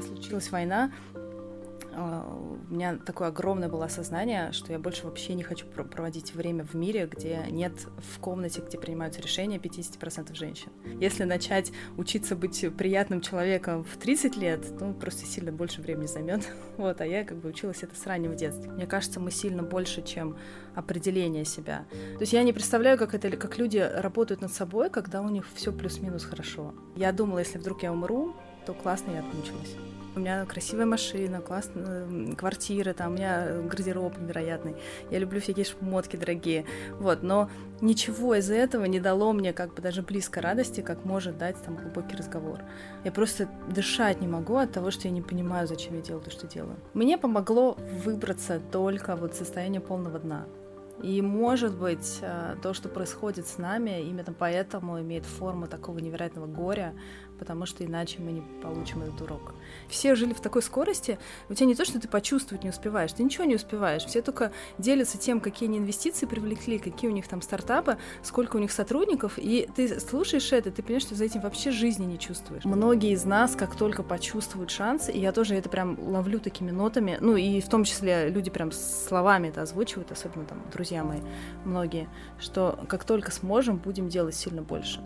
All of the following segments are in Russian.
когда случилась война, а, у меня такое огромное было осознание, что я больше вообще не хочу проводить время в мире, где нет в комнате, где принимаются решения 50% женщин. Если начать учиться быть приятным человеком в 30 лет, то просто сильно больше времени займет. Вот, а я как бы училась это с раннего детства. Мне кажется, мы сильно больше, чем определение себя. То есть я не представляю, как это, как люди работают над собой, когда у них все плюс-минус хорошо. Я думала, если вдруг я умру, то классно я отмучилась. У меня красивая машина, классная квартира, там у меня гардероб невероятный. Я люблю всякие шмотки дорогие. Вот, но ничего из этого не дало мне как бы даже близко радости, как может дать там глубокий разговор. Я просто дышать не могу от того, что я не понимаю, зачем я делаю то, что делаю. Мне помогло выбраться только вот состояние полного дна. И, может быть, э, то, что происходит с нами, именно поэтому имеет форму такого невероятного горя, потому что иначе мы не получим этот урок. Все жили в такой скорости, у тебя не то, что ты почувствовать не успеваешь, ты ничего не успеваешь. Все только делятся тем, какие они инвестиции привлекли, какие у них там стартапы, сколько у них сотрудников, и ты слушаешь это, ты понимаешь, что за этим вообще жизни не чувствуешь. Многие из нас, как только почувствуют шанс, и я тоже это прям ловлю такими нотами, ну и в том числе люди прям словами это озвучивают, особенно там друзья мои, многие, что как только сможем, будем делать сильно больше.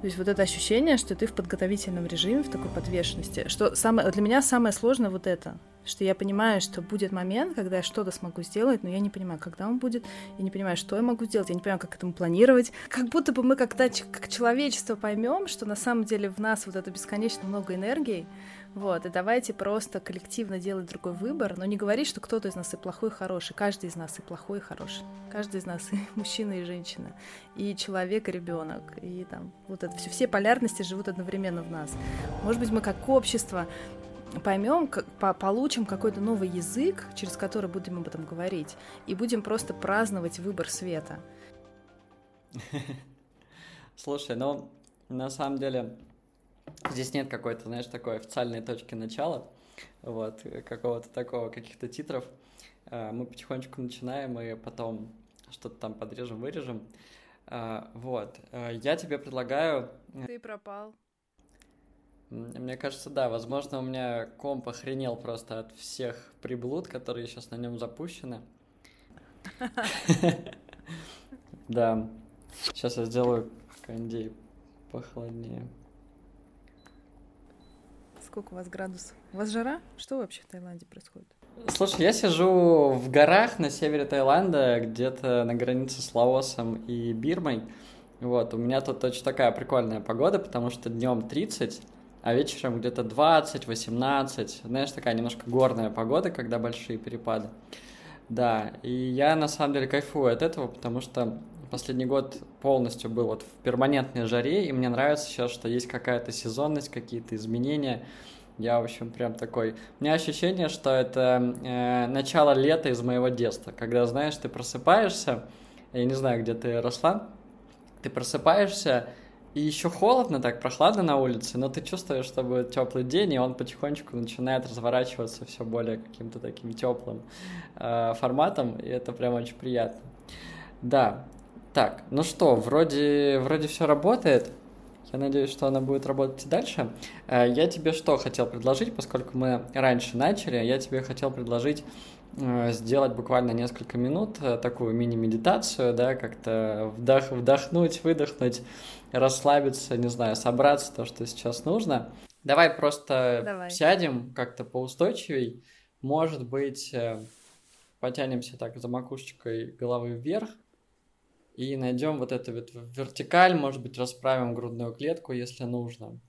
То есть вот это ощущение, что ты в подготовительном режиме, в такой подвешенности, что самое, для меня самое сложное вот это, что я понимаю, что будет момент, когда я что-то смогу сделать, но я не понимаю, когда он будет, я не понимаю, что я могу сделать, я не понимаю, как этому планировать. Как будто бы мы когда как человечество поймем, что на самом деле в нас вот это бесконечно много энергии, вот, и давайте просто коллективно делать другой выбор, но не говорить, что кто-то из нас и плохой, и хороший. Каждый из нас и плохой, и хороший. Каждый из нас и мужчина, и женщина, и человек, и ребенок, и там вот это все. Все полярности живут одновременно в нас. Может быть, мы как общество поймем, получим какой-то новый язык, через который будем об этом говорить, и будем просто праздновать выбор света. Слушай, ну, на самом деле, Здесь нет какой-то, знаешь, такой официальной точки начала, вот, какого-то такого, каких-то титров. А, мы потихонечку начинаем и потом что-то там подрежем, вырежем. А, вот, а, я тебе предлагаю... Э, Ты пропал. Мне кажется, да, возможно, у меня комп охренел просто от всех приблуд, которые сейчас на нем запущены. Да. Сейчас я сделаю кондей похолоднее. Сколько у вас градусов? У вас жара? Что вообще в Таиланде происходит? Слушай, я сижу в горах на севере Таиланда, где-то на границе с Лаосом и Бирмой. Вот, у меня тут очень такая прикольная погода, потому что днем 30, а вечером где-то 20, 18. Знаешь, такая немножко горная погода, когда большие перепады. Да, и я на самом деле кайфую от этого, потому что последний год полностью был вот в перманентной жаре, и мне нравится сейчас, что есть какая-то сезонность, какие-то изменения. Я, в общем, прям такой... У меня ощущение, что это э, начало лета из моего детства, когда, знаешь, ты просыпаешься, я не знаю, где ты росла, ты просыпаешься, и еще холодно, так прохладно на улице, но ты чувствуешь, что будет теплый день, и он потихонечку начинает разворачиваться все более каким-то таким теплым э, форматом, и это прям очень приятно. Да, так, ну что, вроде, вроде все работает. Я надеюсь, что она будет работать и дальше. Э, я тебе что хотел предложить, поскольку мы раньше начали, я тебе хотел предложить э, сделать буквально несколько минут э, такую мини-медитацию, да, как-то вдох, вдохнуть, выдохнуть, расслабиться, не знаю, собраться, то, что сейчас нужно. Давай просто Давай. сядем как-то поустойчивей. Может быть, потянемся так за макушечкой головы вверх, и найдем вот эту вот вертикаль, может быть, расправим грудную клетку, если нужно.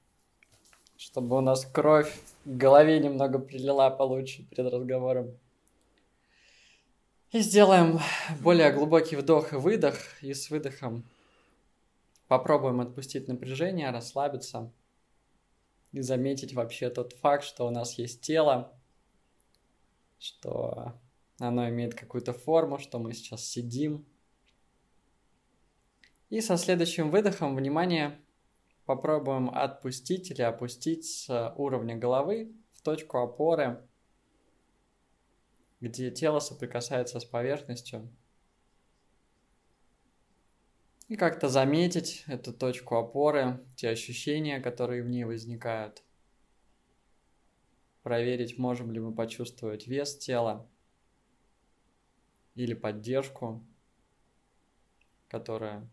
Чтобы у нас кровь в голове немного прилила получше перед разговором. И сделаем более глубокий вдох и выдох. И с выдохом попробуем отпустить напряжение, расслабиться. И заметить вообще тот факт, что у нас есть тело, что оно имеет какую-то форму, что мы сейчас сидим – и со следующим выдохом, внимание, попробуем отпустить или опустить с уровня головы в точку опоры, где тело соприкасается с поверхностью. И как-то заметить эту точку опоры, те ощущения, которые в ней возникают. проверить, можем ли мы почувствовать вес тела или поддержку, которая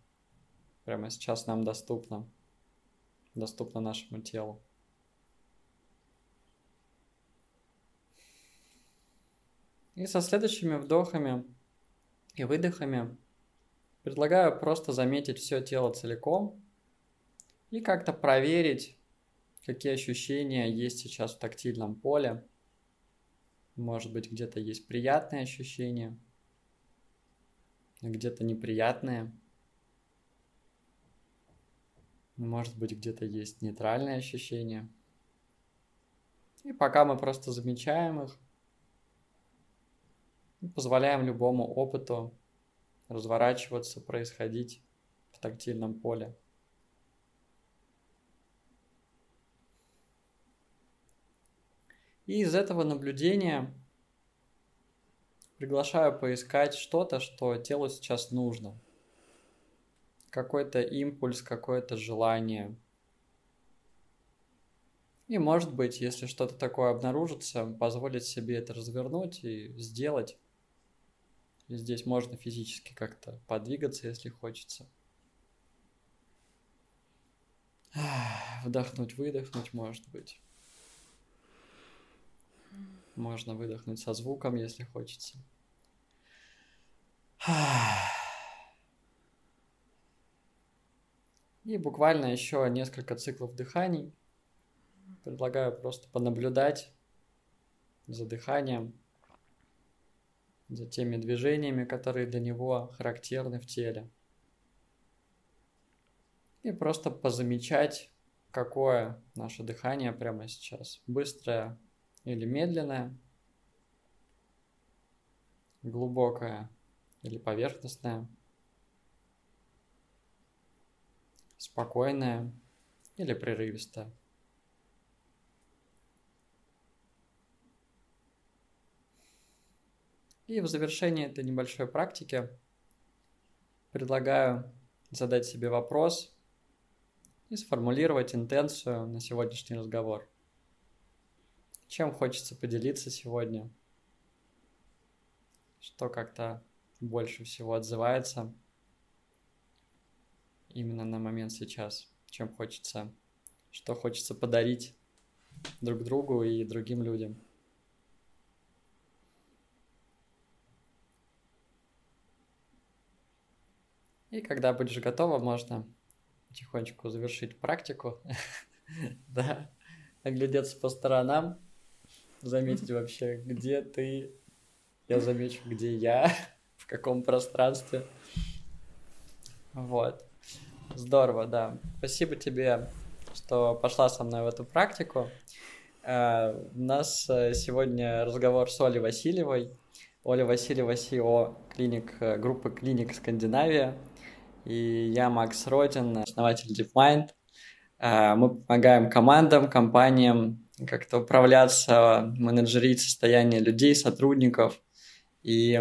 прямо сейчас нам доступна, доступна нашему телу. И со следующими вдохами и выдохами предлагаю просто заметить все тело целиком и как-то проверить, какие ощущения есть сейчас в тактильном поле. Может быть, где-то есть приятные ощущения, где-то неприятные. Может быть, где-то есть нейтральные ощущения. И пока мы просто замечаем их, позволяем любому опыту разворачиваться, происходить в тактильном поле. И из этого наблюдения приглашаю поискать что-то, что телу сейчас нужно. Какой-то импульс, какое-то желание. И может быть, если что-то такое обнаружится, позволить себе это развернуть и сделать и здесь можно физически как-то подвигаться, если хочется. Вдохнуть, выдохнуть, может быть. Можно выдохнуть со звуком, если хочется. И буквально еще несколько циклов дыханий. Предлагаю просто понаблюдать за дыханием за теми движениями, которые для него характерны в теле. И просто позамечать, какое наше дыхание прямо сейчас. Быстрое или медленное, глубокое или поверхностное, спокойное или прерывистое. И в завершении этой небольшой практики предлагаю задать себе вопрос и сформулировать интенцию на сегодняшний разговор. Чем хочется поделиться сегодня? Что как-то больше всего отзывается именно на момент сейчас? Чем хочется? Что хочется подарить друг другу и другим людям? И когда будешь готова, можно потихонечку завершить практику. Да, оглядеться по сторонам, заметить вообще, где ты, я замечу, где я, в каком пространстве. Вот. Здорово, да. Спасибо тебе, что пошла со мной в эту практику. Uh, у нас э, сегодня разговор с Олей Васильевой. Оля Васильева, CEO клиник, э, группы клиник Скандинавия. И я Макс Родин, основатель DeepMind. Мы помогаем командам, компаниям как-то управляться, менеджерить состояние людей, сотрудников и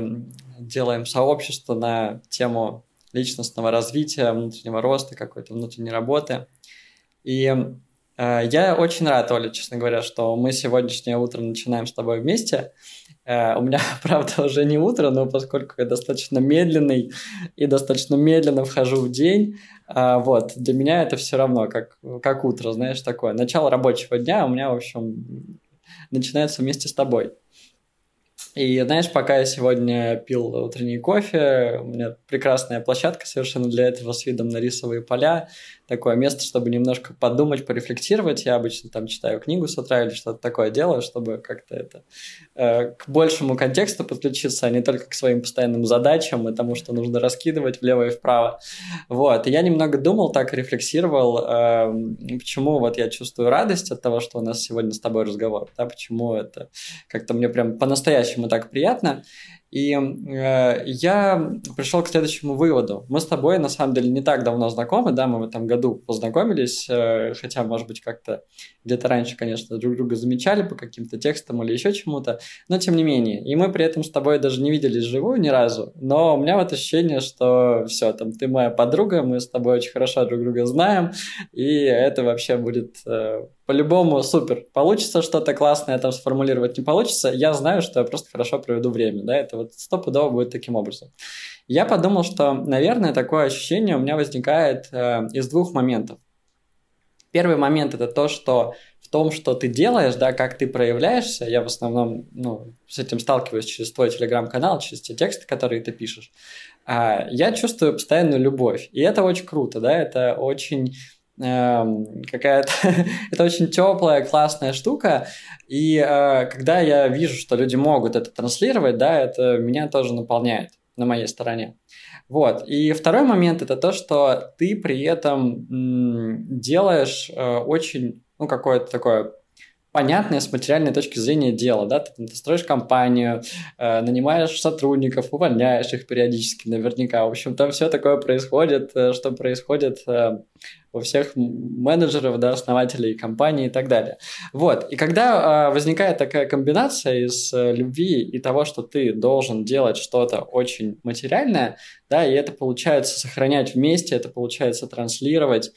делаем сообщество на тему личностного развития, внутреннего роста, какой-то внутренней работы. И э, я очень рад, Оля, честно говоря, что мы сегодняшнее утро начинаем с тобой вместе. Э, у меня, правда, уже не утро, но поскольку я достаточно медленный и достаточно медленно вхожу в день, э, вот, для меня это все равно как, как утро, знаешь, такое. Начало рабочего дня у меня, в общем, начинается вместе с тобой. И знаешь, пока я сегодня пил утренний кофе, у меня прекрасная площадка совершенно для этого с видом на рисовые поля, такое место, чтобы немножко подумать, порефлексировать. Я обычно там читаю книгу с утра или что-то такое делаю, чтобы как-то это э, к большему контексту подключиться, а не только к своим постоянным задачам и тому, что нужно раскидывать влево и вправо. Вот. И я немного думал, так рефлексировал, э, почему вот я чувствую радость от того, что у нас сегодня с тобой разговор, да, почему это как-то мне прям по-настоящему так приятно. И э, я пришел к следующему выводу. Мы с тобой, на самом деле, не так давно знакомы, да, мы в этом году познакомились, э, хотя, может быть, как-то где-то раньше, конечно, друг друга замечали по каким-то текстам или еще чему-то, но тем не менее. И мы при этом с тобой даже не виделись живую ни разу, но у меня вот ощущение, что все, там, ты моя подруга, мы с тобой очень хорошо друг друга знаем, и это вообще будет э, по-любому супер. Получится что-то классное там сформулировать, не получится, я знаю, что я просто хорошо проведу время, да, это вот стопудово будет таким образом. Я подумал, что, наверное, такое ощущение у меня возникает э, из двух моментов. Первый момент это то, что в том, что ты делаешь, да, как ты проявляешься, я в основном ну, с этим сталкиваюсь через твой телеграм-канал, через те тексты, которые ты пишешь, а, я чувствую постоянную любовь. И это очень круто, да, это очень какая-то это очень теплая классная штука. И э, когда я вижу что люди могут это транслировать да это меня тоже наполняет на моей стороне. Вот. И второй момент это то что ты при этом м, делаешь э, очень ну какое-то такое понятное с материальной точки зрения дело, да, ты, ты строишь компанию, э, нанимаешь сотрудников, увольняешь их периодически наверняка, в общем, там все такое происходит, э, что происходит э, у всех менеджеров, да, основателей компании и так далее. Вот, и когда э, возникает такая комбинация из э, любви и того, что ты должен делать что-то очень материальное, да, и это получается сохранять вместе, это получается транслировать,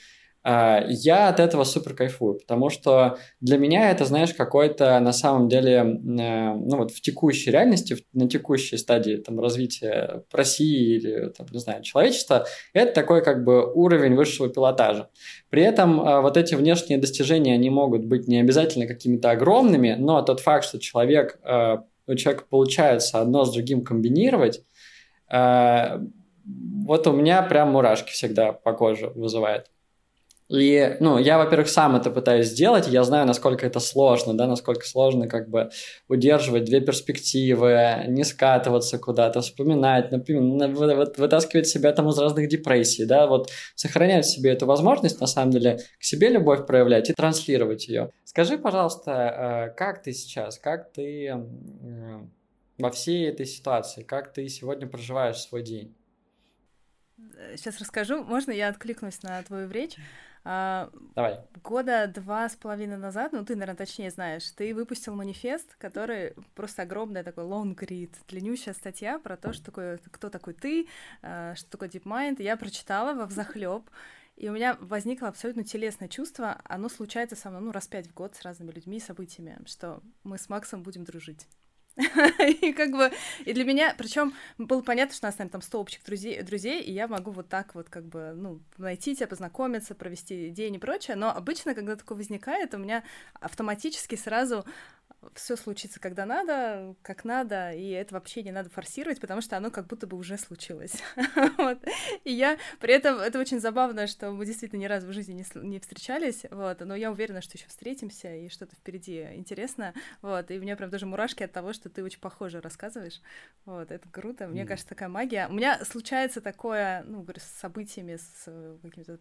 я от этого супер кайфую, потому что для меня это, знаешь, какой-то на самом деле, э, ну вот в текущей реальности, на текущей стадии там, развития России или, там, не знаю, человечества, это такой как бы уровень высшего пилотажа. При этом а, вот эти внешние достижения, они могут быть не обязательно какими-то огромными, но тот факт, что человек, а, у человека получается одно с другим комбинировать, вот у меня прям мурашки всегда по коже вызывает. И, ну, я, во-первых, сам это пытаюсь сделать, я знаю, насколько это сложно, да, насколько сложно как бы удерживать две перспективы, не скатываться куда-то, вспоминать, например, вытаскивать себя там из разных депрессий, да, вот сохранять в себе эту возможность, на самом деле, к себе любовь проявлять и транслировать ее. Скажи, пожалуйста, э, как ты сейчас, как ты во всей этой ситуации, как ты сегодня проживаешь свой день? Сейчас расскажу. Можно я откликнусь на твою речь? А, Давай. Года два с половиной назад, ну ты, наверное, точнее знаешь, ты выпустил манифест, который просто огромный такой long read, длиннющая статья про то, что такое, кто такой ты, а, что такое DeepMind. Я прочитала во взахлеб, и у меня возникло абсолютно телесное чувство, оно случается со мной, ну, раз пять в год с разными людьми и событиями, что мы с Максом будем дружить. и как бы, и для меня, причем было понятно, что у нас, наверное, там 100 общих друзей, друзей, и я могу вот так вот как бы, ну, найти тебя, познакомиться, провести день и прочее, но обычно, когда такое возникает, у меня автоматически сразу все случится, когда надо, как надо, и это вообще не надо форсировать, потому что оно как будто бы уже случилось. вот. И я, при этом, это очень забавно, что мы действительно ни разу в жизни не, не встречались, вот, но я уверена, что еще встретимся, и что-то впереди интересно, вот, и у меня прям даже мурашки от того, что ты очень похоже рассказываешь, вот, это круто, мне mm. кажется, такая магия. У меня случается такое, ну, говорю, с событиями, с какими-то,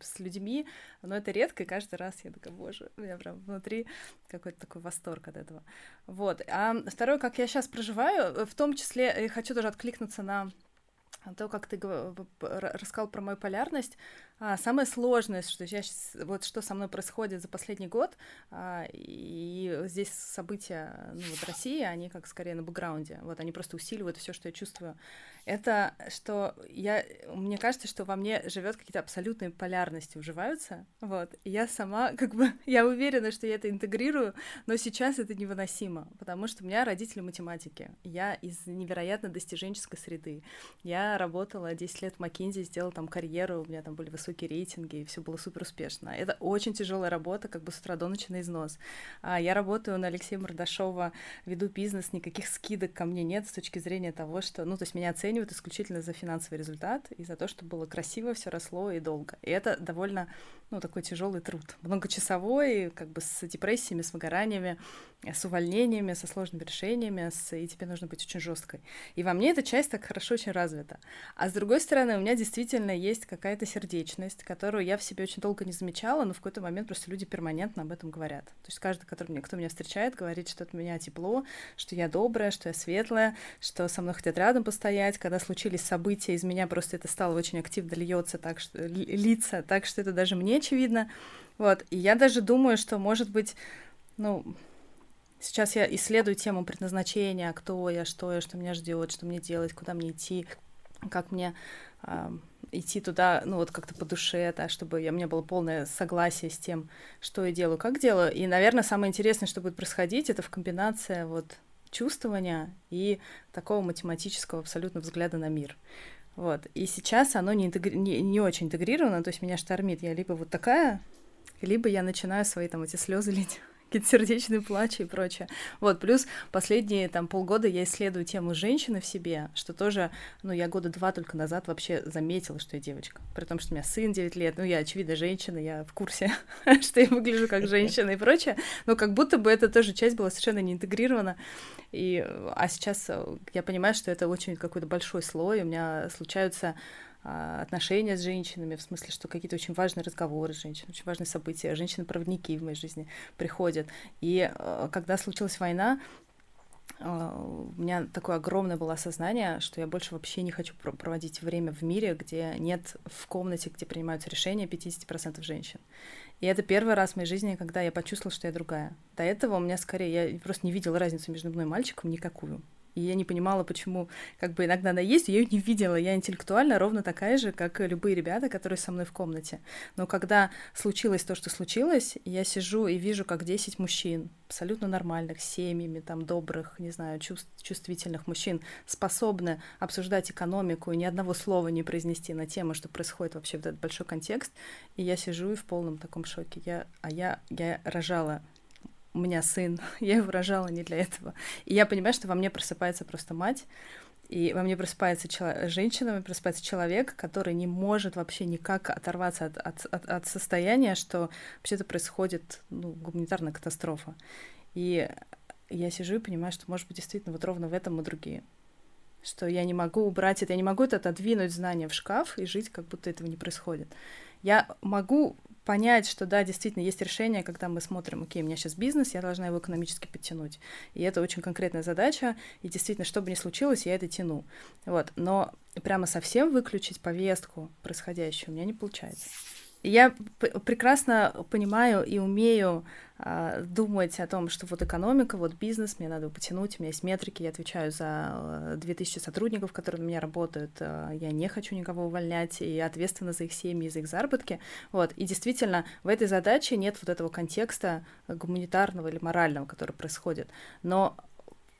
с людьми, но это редко, и каждый раз я такая, боже, у меня прям внутри какой-то такой восторг от этого. Вот. А второе, как я сейчас проживаю, в том числе, я хочу тоже откликнуться на то, как ты рассказал про мою полярность, а, самое сложное, что я сейчас, вот что со мной происходит за последний год, а, и здесь события ну, вот России, они как скорее на бэкграунде, вот они просто усиливают все, что я чувствую. Это что я, мне кажется, что во мне живет какие-то абсолютные полярности уживаются, вот, и я сама, как бы, я уверена, что я это интегрирую, но сейчас это невыносимо, потому что у меня родители математики, я из невероятно достиженческой среды, я работала 10 лет в McKinsey, сделала там карьеру, у меня там были высокие рейтинги, и все было супер успешно. Это очень тяжелая работа, как бы с утра до ночи на износ. А я работаю на Алексея Мордашова, веду бизнес, никаких скидок ко мне нет с точки зрения того, что, ну, то есть меня оценивают исключительно за финансовый результат и за то, что было красиво, все росло и долго. И это довольно, ну, такой тяжелый труд. Многочасовой, как бы с депрессиями, с выгораниями, с увольнениями, со сложными решениями, с... и тебе нужно быть очень жесткой. И во мне эта часть так хорошо очень развита. А с другой стороны, у меня действительно есть какая-то сердечность, которую я в себе очень долго не замечала, но в какой-то момент просто люди перманентно об этом говорят. То есть каждый, который мне, кто меня встречает, говорит, что от меня тепло, что я добрая, что я светлая, что со мной хотят рядом постоять. Когда случились события, из меня просто это стало очень активно льется так, что литься, так что это даже мне очевидно. Вот. И я даже думаю, что, может быть, ну, Сейчас я исследую тему предназначения, кто я, что я, что меня ждет, что мне делать, куда мне идти, как мне э, идти туда, ну вот как-то по душе, да, чтобы я, у меня было полное согласие с тем, что я делаю, как делаю. И, наверное, самое интересное, что будет происходить, это в комбинации вот чувствования и такого математического абсолютно взгляда на мир. Вот. И сейчас оно не, интегри... не, не очень интегрировано, то есть меня штормит. Я либо вот такая, либо я начинаю свои там эти слезы лить какие-то сердечные плачи и прочее. Вот, плюс последние там полгода я исследую тему женщины в себе, что тоже, ну, я года два только назад вообще заметила, что я девочка. При том, что у меня сын 9 лет, ну, я, очевидно, женщина, я в курсе, что я выгляжу как женщина и прочее, но как будто бы это тоже часть была совершенно не интегрирована. И, а сейчас э, я понимаю, что это очень какой-то большой слой, у меня случаются отношения с женщинами, в смысле, что какие-то очень важные разговоры с женщинами, очень важные события, женщины-проводники в моей жизни приходят. И а, когда случилась война, а, у меня такое огромное было осознание, что я больше вообще не хочу проводить время в мире, где нет в комнате, где принимаются решения 50% женщин. И это первый раз в моей жизни, когда я почувствовала, что я другая. До этого у меня скорее, я просто не видела разницу между мной и мальчиком никакую. И я не понимала, почему, как бы иногда она есть, я ее не видела. Я интеллектуально ровно такая же, как и любые ребята, которые со мной в комнате. Но когда случилось то, что случилось, я сижу и вижу, как 10 мужчин, абсолютно нормальных, семьями, там, добрых, не знаю, чувств, чувствительных мужчин, способны обсуждать экономику и ни одного слова не произнести на тему, что происходит вообще в этот большой контекст. И я сижу и в полном таком шоке. Я, а я, я рожала у меня сын, я его рожала не для этого. И я понимаю, что во мне просыпается просто мать, и во мне просыпается чело- женщина, во мне просыпается человек, который не может вообще никак оторваться от, от, от, от состояния, что вообще-то происходит ну, гуманитарная катастрофа. И я сижу и понимаю, что, может быть, действительно, вот ровно в этом мы другие. Что я не могу убрать это, я не могу это отодвинуть знания в шкаф и жить, как будто этого не происходит. Я могу понять, что да, действительно есть решение, когда мы смотрим, окей, у меня сейчас бизнес, я должна его экономически подтянуть. И это очень конкретная задача, и действительно, что бы ни случилось, я это тяну. Вот. Но прямо совсем выключить повестку происходящую у меня не получается. Я прекрасно понимаю и умею а, думать о том, что вот экономика, вот бизнес, мне надо потянуть, у меня есть метрики, я отвечаю за 2000 э, сотрудников, которые на меня работают, э, я не хочу никого увольнять, и ответственна за их семьи, за их заработки, вот, и действительно в этой задаче нет вот этого контекста гуманитарного или морального, который происходит, но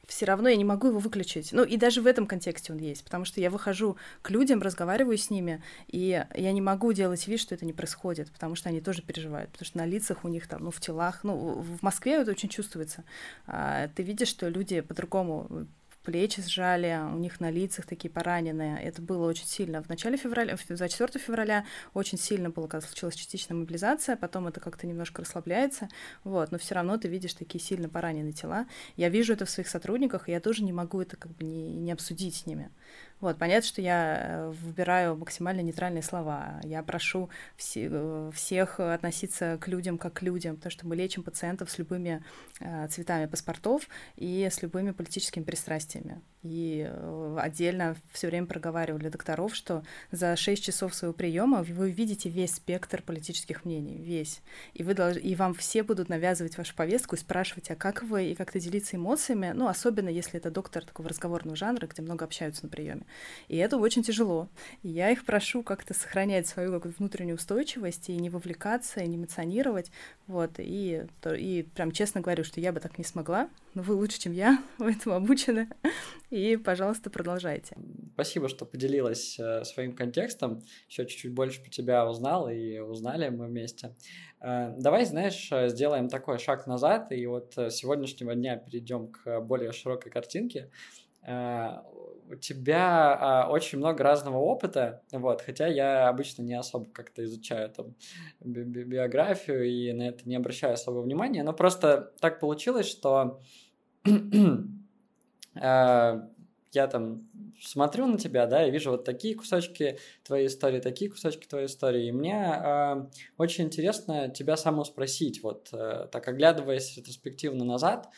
все равно я не могу его выключить. Ну, и даже в этом контексте он есть, потому что я выхожу к людям, разговариваю с ними, и я не могу делать вид, что это не происходит, потому что они тоже переживают, потому что на лицах у них там, ну, в телах, ну, в Москве это очень чувствуется. А, ты видишь, что люди по-другому плечи сжали, у них на лицах такие пораненные. Это было очень сильно. В начале февраля, 24 февраля очень сильно было, когда случилась частичная мобилизация, потом это как-то немножко расслабляется, вот, но все равно ты видишь такие сильно пораненные тела. Я вижу это в своих сотрудниках, и я тоже не могу это как бы не, не обсудить с ними. Вот, понятно, что я э, выбираю максимально нейтральные слова. Я прошу все, э, всех относиться к людям как к людям, потому что мы лечим пациентов с любыми э, цветами паспортов и с любыми политическими пристрастиями. И э, отдельно все время проговаривали докторов, что за 6 часов своего приема вы видите весь спектр политических мнений, весь. И, вы долж... и вам все будут навязывать вашу повестку и спрашивать, а как вы, и как-то делиться эмоциями, ну, особенно если это доктор такого разговорного жанра, где много общаются на приеме. И это очень тяжело. И я их прошу как-то сохранять свою какую-то внутреннюю устойчивость и не вовлекаться, и не эмоционировать, вот, и, и прям честно говорю, что я бы так не смогла, но вы лучше, чем я, вы этому обучены, и, пожалуйста, продолжайте. Спасибо, что поделилась э, своим контекстом, еще чуть-чуть больше про тебя узнал, и узнали мы вместе. Э, давай, знаешь, э, сделаем такой шаг назад, и вот с сегодняшнего дня перейдем к более широкой картинке у тебя очень много разного опыта, вот, хотя я обычно не особо как-то изучаю там би би биографию и на это не обращаю особого внимания, но просто так получилось, что я там смотрю на тебя, да, и вижу вот такие кусочки твоей истории, такие кусочки твоей истории, и мне э, очень интересно тебя саму спросить, вот э, так оглядываясь ретроспективно назад,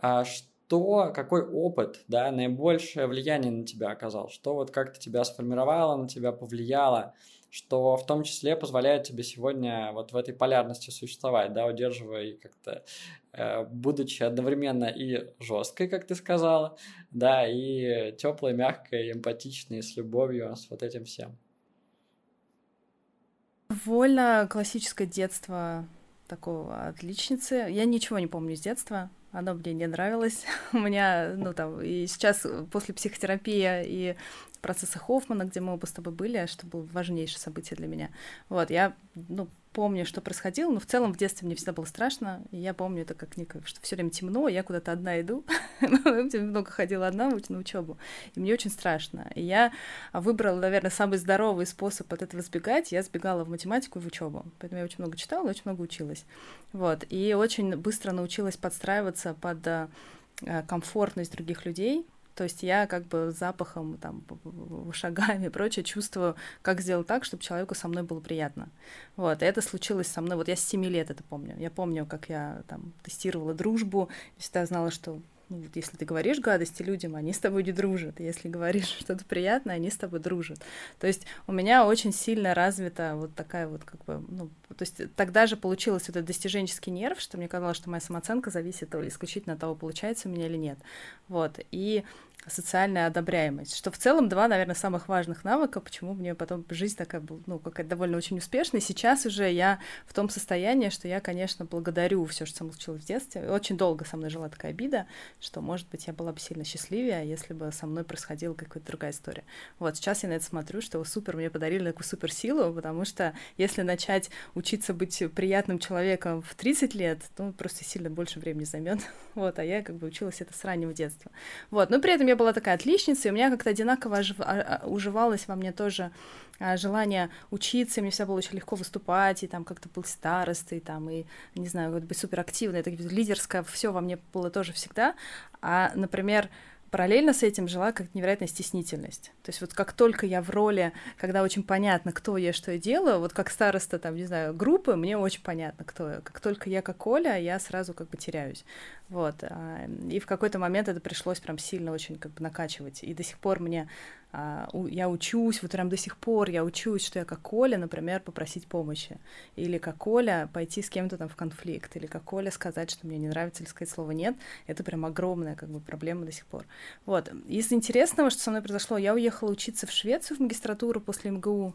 э, что, какой опыт, да, наибольшее влияние на тебя оказал, что вот как-то тебя сформировало, на тебя повлияло, что в том числе позволяет тебе сегодня вот в этой полярности существовать, да, удерживая как-то, э, будучи одновременно и жесткой, как ты сказала, да, и теплой, мягкой, эмпатичной, с любовью, с вот этим всем. Довольно классическое детство такого отличницы. Я ничего не помню с детства. Оно мне не нравилось. У меня, ну там, и сейчас после психотерапии и процесса Хоффмана, где мы оба с тобой были, что было важнейшее событие для меня. Вот, я, ну, помню, что происходило, но в целом в детстве мне всегда было страшно. И я помню это как никак, что все время темно, я куда-то одна иду. много ходила одна на учебу. И мне очень страшно. И я выбрала, наверное, самый здоровый способ от этого сбегать. Я сбегала в математику и в учебу. Поэтому я очень много читала, очень много училась. Вот. И очень быстро научилась подстраиваться под э, комфортность других людей, то есть я как бы запахом, там, шагами и прочее чувствую, как сделать так, чтобы человеку со мной было приятно. Вот, и это случилось со мной, вот я с 7 лет это помню. Я помню, как я там тестировала дружбу, всегда знала, что ну, вот если ты говоришь гадости людям, они с тобой не дружат. Если говоришь что-то приятное, они с тобой дружат. То есть у меня очень сильно развита вот такая вот как бы, ну, то есть тогда же получилось вот этот достиженческий нерв, что мне казалось, что моя самооценка зависит исключительно от того, получается у меня или нет. Вот. И социальная одобряемость, что в целом два, наверное, самых важных навыка, почему мне потом жизнь такая была, ну, какая-то довольно очень успешная. Сейчас уже я в том состоянии, что я, конечно, благодарю все, что со случилось в детстве. Очень долго со мной жила такая обида, что, может быть, я была бы сильно счастливее, если бы со мной происходила какая-то другая история. Вот, сейчас я на это смотрю, что супер, мне подарили такую суперсилу, потому что если начать учиться быть приятным человеком в 30 лет, то просто сильно больше времени займет. Вот, а я как бы училась это с раннего детства. Вот, но при этом я была такая отличница, и у меня как-то одинаково. А, а, уживалось во мне тоже а, желание учиться, и мне всегда было очень легко выступать, и там как-то был старостой, там, и, не знаю, вот быть суперактивной, это лидерское, все во мне было тоже всегда. А, например, параллельно с этим жила как невероятная стеснительность. То есть вот как только я в роли, когда очень понятно, кто я, что я делаю, вот как староста, там, не знаю, группы, мне очень понятно, кто я. Как только я как Оля, я сразу как бы теряюсь. Вот. А, и в какой-то момент это пришлось прям сильно очень как бы накачивать. И до сих пор мне я учусь, вот прям до сих пор я учусь, что я как Коля, например, попросить помощи. Или как Коля пойти с кем-то там в конфликт. Или как Коля сказать, что мне не нравится, или сказать слово «нет». Это прям огромная как бы проблема до сих пор. Вот. Из интересного, что со мной произошло, я уехала учиться в Швецию в магистратуру после МГУ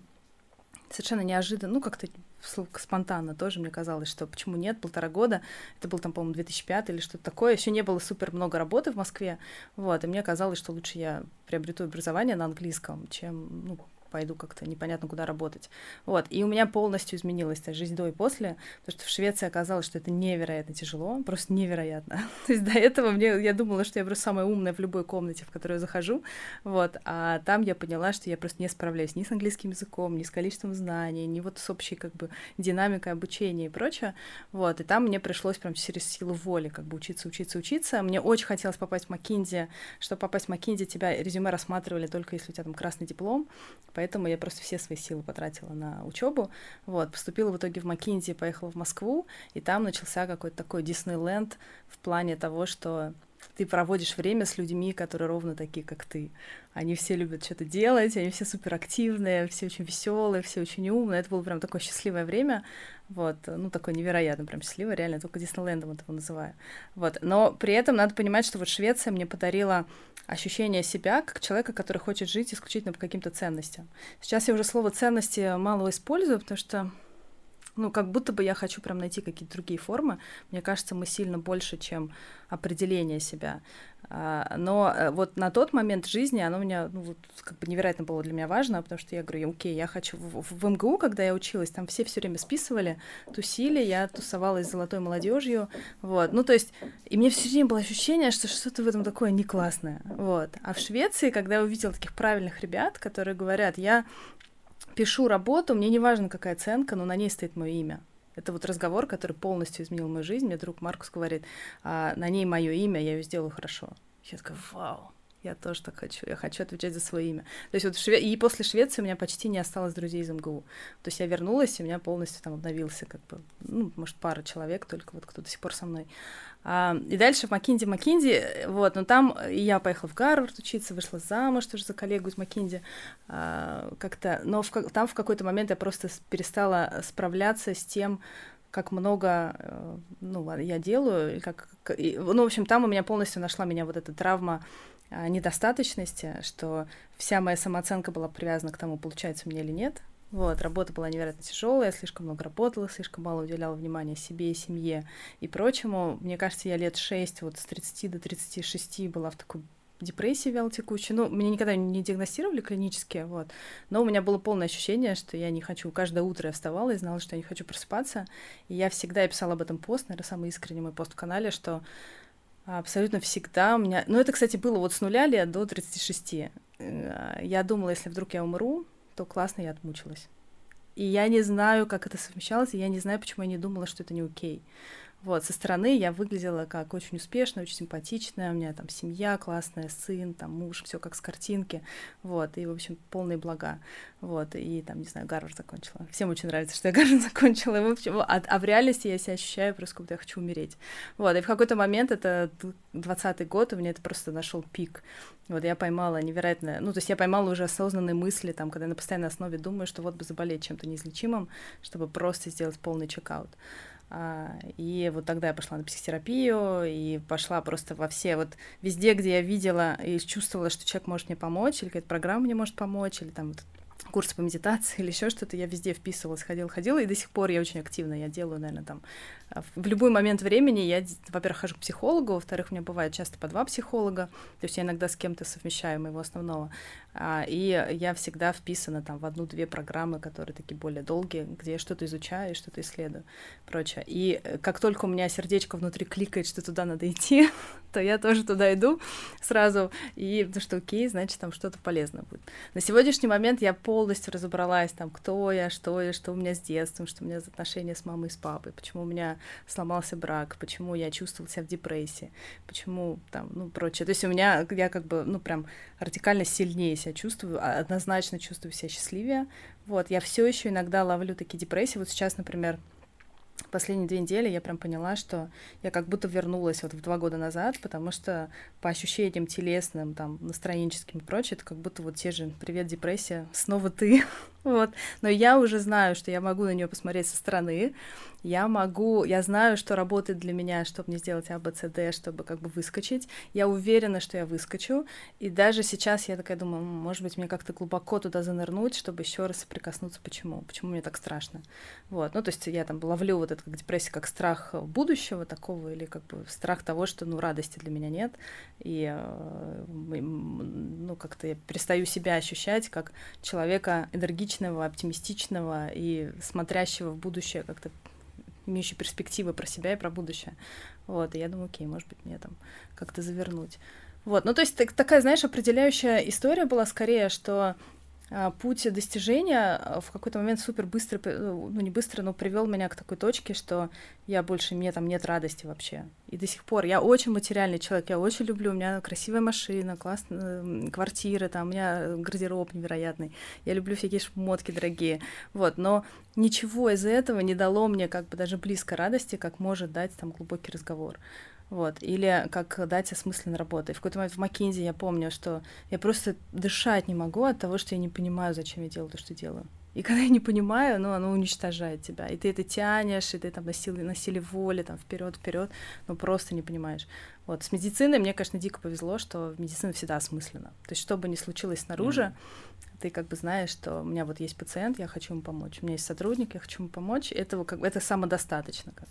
совершенно неожиданно, ну, как-то спонтанно тоже мне казалось, что почему нет, полтора года, это был там, по-моему, 2005 или что-то такое, еще не было супер много работы в Москве, вот, и мне казалось, что лучше я приобрету образование на английском, чем, ну, пойду как-то непонятно куда работать. Вот. И у меня полностью изменилась та жизнь до и после, потому что в Швеции оказалось, что это невероятно тяжело, просто невероятно. То есть до этого мне, я думала, что я просто самая умная в любой комнате, в которую я захожу, вот, а там я поняла, что я просто не справляюсь ни с английским языком, ни с количеством знаний, ни вот с общей как бы динамикой обучения и прочее, вот, и там мне пришлось прям через силу воли как бы учиться, учиться, учиться. Мне очень хотелось попасть в Макинзи, чтобы попасть в Макинзи, тебя резюме рассматривали только если у тебя там красный диплом, поэтому я просто все свои силы потратила на учебу. Вот, поступила в итоге в Макинзи, поехала в Москву, и там начался какой-то такой Диснейленд в плане того, что ты проводишь время с людьми, которые ровно такие, как ты. Они все любят что-то делать, они все суперактивные, все очень веселые, все очень умные. Это было прям такое счастливое время. Вот, ну, такое невероятно прям счастливое, реально, только Диснейлендом это называю. Вот, но при этом надо понимать, что вот Швеция мне подарила ощущение себя как человека, который хочет жить исключительно по каким-то ценностям. Сейчас я уже слово ценности мало использую, потому что ну, как будто бы я хочу прям найти какие-то другие формы. Мне кажется, мы сильно больше, чем определение себя. А, но э, вот на тот момент жизни оно у меня, ну, вот, как бы невероятно было для меня важно, потому что я говорю, окей, я хочу... В, в МГУ, когда я училась, там все все время списывали, тусили, я тусовалась с золотой молодежью, вот. Ну, то есть, и мне все время было ощущение, что что-то в этом такое не классное, вот. А в Швеции, когда я увидела таких правильных ребят, которые говорят, я пишу работу, мне не важно, какая оценка, но на ней стоит мое имя. Это вот разговор, который полностью изменил мою жизнь. Мне друг Маркус говорит, а, на ней мое имя, я ее сделаю хорошо. Я такая, вау, я тоже так хочу. Я хочу отвечать за свое имя. То есть вот Шве... и после Швеции у меня почти не осталось друзей из МГУ. То есть я вернулась, и у меня полностью там обновился, как бы, ну, может, пара человек только, вот кто до сих пор со мной. А, и дальше в Макинди, Макинди, вот, но там я поехала в Гарвард учиться, вышла замуж тоже за коллегу из Макинди, а, как-то, но в, там в какой-то момент я просто перестала справляться с тем, как много, э, ну, я делаю, как, и, ну, в общем, там у меня полностью нашла меня вот эта травма недостаточности, что вся моя самооценка была привязана к тому, получается мне или нет. Вот, работа была невероятно тяжелая, я слишком много работала, слишком мало уделяла внимания себе и семье и прочему. Мне кажется, я лет 6, вот с 30 до 36 была в такой депрессии вялотекущей. Ну, меня никогда не диагностировали клинически, вот. Но у меня было полное ощущение, что я не хочу. Каждое утро я вставала и знала, что я не хочу просыпаться. И я всегда писала об этом пост, наверное, самый искренний мой пост в канале, что Абсолютно всегда у меня... Ну, это, кстати, было вот с нуля лет до 36. Э, я думала, если вдруг я умру, то классно я отмучилась. И я не знаю, как это совмещалось, и я не знаю, почему я не думала, что это не окей. Вот, со стороны я выглядела как очень успешная, очень симпатичная, у меня там семья классная, сын, там муж, все как с картинки, вот, и, в общем, полные блага, вот, и там, не знаю, Гарвард закончила. Всем очень нравится, что я Гарвард закончила, и, в общем, а, а в реальности я себя ощущаю просто, как будто я хочу умереть. Вот, и в какой-то момент, это 20 год, у меня это просто нашел пик. Вот я поймала невероятно, ну, то есть я поймала уже осознанные мысли, там, когда я на постоянной основе думаю, что вот бы заболеть чем-то неизлечимым, чтобы просто сделать полный чекаут. А, и вот тогда я пошла на психотерапию и пошла просто во все, вот везде, где я видела и чувствовала, что человек может мне помочь, или какая-то программа мне может помочь, или там курсы по медитации или еще что-то, я везде вписывалась, ходила, ходила, и до сих пор я очень активна, я делаю, наверное, там в любой момент времени я, во-первых, хожу к психологу, во-вторых, у меня бывает часто по два психолога, то есть я иногда с кем-то совмещаю моего основного, а, и я всегда вписана там в одну-две программы, которые такие более долгие, где я что-то изучаю, что-то исследую, прочее. И э, как только у меня сердечко внутри кликает, что туда надо идти, то я тоже туда иду сразу, и потому что окей, значит, там что-то полезное будет. На сегодняшний момент я полностью разобралась там, кто я, что я, что у меня с детством, что у меня за отношения с мамой и с папой, почему у меня сломался брак, почему я чувствовала себя в депрессии, почему там, ну, прочее. То есть у меня, я как бы, ну, прям радикально сильнее себя чувствую, а однозначно чувствую себя счастливее. Вот, я все еще иногда ловлю такие депрессии. Вот сейчас, например, последние две недели я прям поняла, что я как будто вернулась вот в два года назад, потому что по ощущениям телесным, там, настроенческим и прочее, это как будто вот те же «Привет, депрессия, снова ты». вот. Но я уже знаю, что я могу на нее посмотреть со стороны, я могу, я знаю, что работает для меня, чтобы не сделать АБЦД, чтобы как бы выскочить. Я уверена, что я выскочу. И даже сейчас я такая думаю, может быть, мне как-то глубоко туда занырнуть, чтобы еще раз прикоснуться, почему, почему мне так страшно. Вот, ну, то есть я там ловлю вот эту как депрессию как страх будущего такого, или как бы страх того, что, ну, радости для меня нет. И, э, ну, как-то я перестаю себя ощущать как человека энергичного, оптимистичного и смотрящего в будущее как-то имеющий перспективы про себя и про будущее. Вот, и я думаю, окей, может быть, мне там как-то завернуть. Вот, ну то есть так, такая, знаешь, определяющая история была скорее, что путь достижения а, в какой-то момент супер быстро, ну не быстро, но привел меня к такой точке, что я больше, мне там нет радости вообще. И до сих пор я очень материальный человек, я очень люблю, у меня красивая машина, классная квартира, там у меня гардероб невероятный, я люблю всякие шмотки дорогие, вот, но ничего из этого не дало мне как бы даже близко радости, как может дать там глубокий разговор. Вот. Или как дать осмысленной работы. В какой-то момент в Маккинзи я помню, что я просто дышать не могу от того, что я не понимаю, зачем я делаю то, что делаю. И когда я не понимаю, ну, оно уничтожает тебя. И ты это тянешь, и ты там на силе, на силе воли, там, вперед вперед, но просто не понимаешь. Вот. С медициной мне, конечно, дико повезло, что медицина всегда осмыслена. То есть, что бы ни случилось снаружи, mm-hmm. ты как бы знаешь, что у меня вот есть пациент, я хочу ему помочь. У меня есть сотрудник, я хочу ему помочь. Этого как бы, это самодостаточно. Как.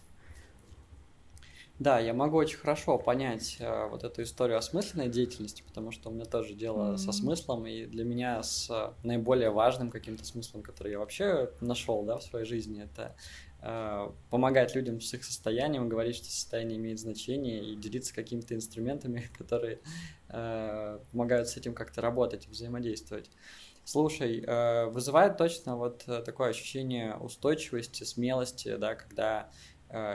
Да, я могу очень хорошо понять э, вот эту историю осмысленной деятельности, потому что у меня тоже дело mm-hmm. со смыслом, и для меня с наиболее важным каким-то смыслом, который я вообще нашел да, в своей жизни, это э, помогать людям с их состоянием, говорить, что состояние имеет значение, и делиться какими-то инструментами, которые э, помогают с этим как-то работать, взаимодействовать. Слушай, э, вызывает точно вот такое ощущение устойчивости, смелости, да, когда э,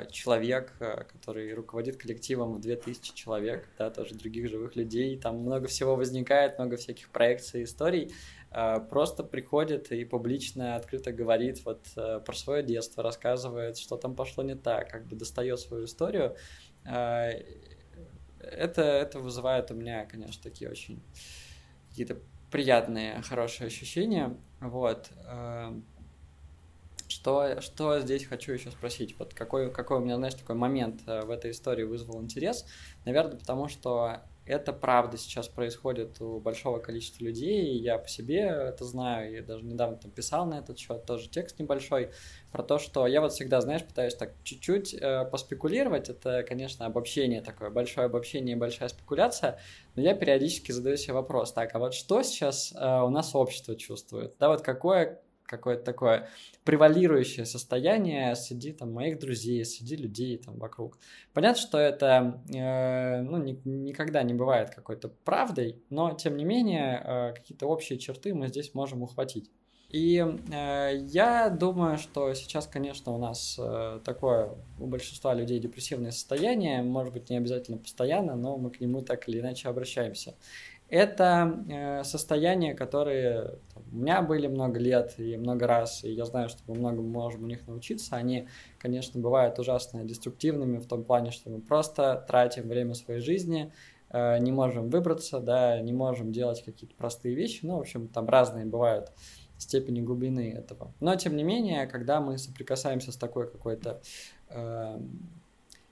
человек, э, который руководит коллективом в 2000 человек, да, тоже других живых людей, там много всего возникает, много всяких проекций, историй, э, просто приходит и публично, открыто говорит вот э, про свое детство, рассказывает, что там пошло не так, как бы достает свою историю. Э, это, это вызывает у меня, конечно, такие очень какие-то приятные, хорошие ощущения. Вот. Что, что здесь хочу еще спросить? Вот какой, какой у меня, знаешь, такой момент э, в этой истории вызвал интерес? Наверное, потому что это правда сейчас происходит у большого количества людей, и я по себе это знаю, я даже недавно там писал на этот счет, тоже текст небольшой, про то, что я вот всегда, знаешь, пытаюсь так чуть-чуть э, поспекулировать, это, конечно, обобщение такое, большое обобщение и большая спекуляция, но я периодически задаю себе вопрос, так, а вот что сейчас э, у нас общество чувствует, да, вот какое какое-то такое превалирующее состояние среди там, моих друзей, среди людей там вокруг. Понятно, что это э, ну, ни, никогда не бывает какой-то правдой, но тем не менее э, какие-то общие черты мы здесь можем ухватить. И э, я думаю, что сейчас, конечно, у нас э, такое у большинства людей депрессивное состояние, может быть, не обязательно постоянно, но мы к нему так или иначе обращаемся. Это э, состояния, которые у меня были много лет и много раз, и я знаю, что мы много можем у них научиться. Они, конечно, бывают ужасно деструктивными в том плане, что мы просто тратим время своей жизни, э, не можем выбраться, да, не можем делать какие-то простые вещи. Ну, в общем, там разные бывают степени глубины этого. Но, тем не менее, когда мы соприкасаемся с такой какой-то э,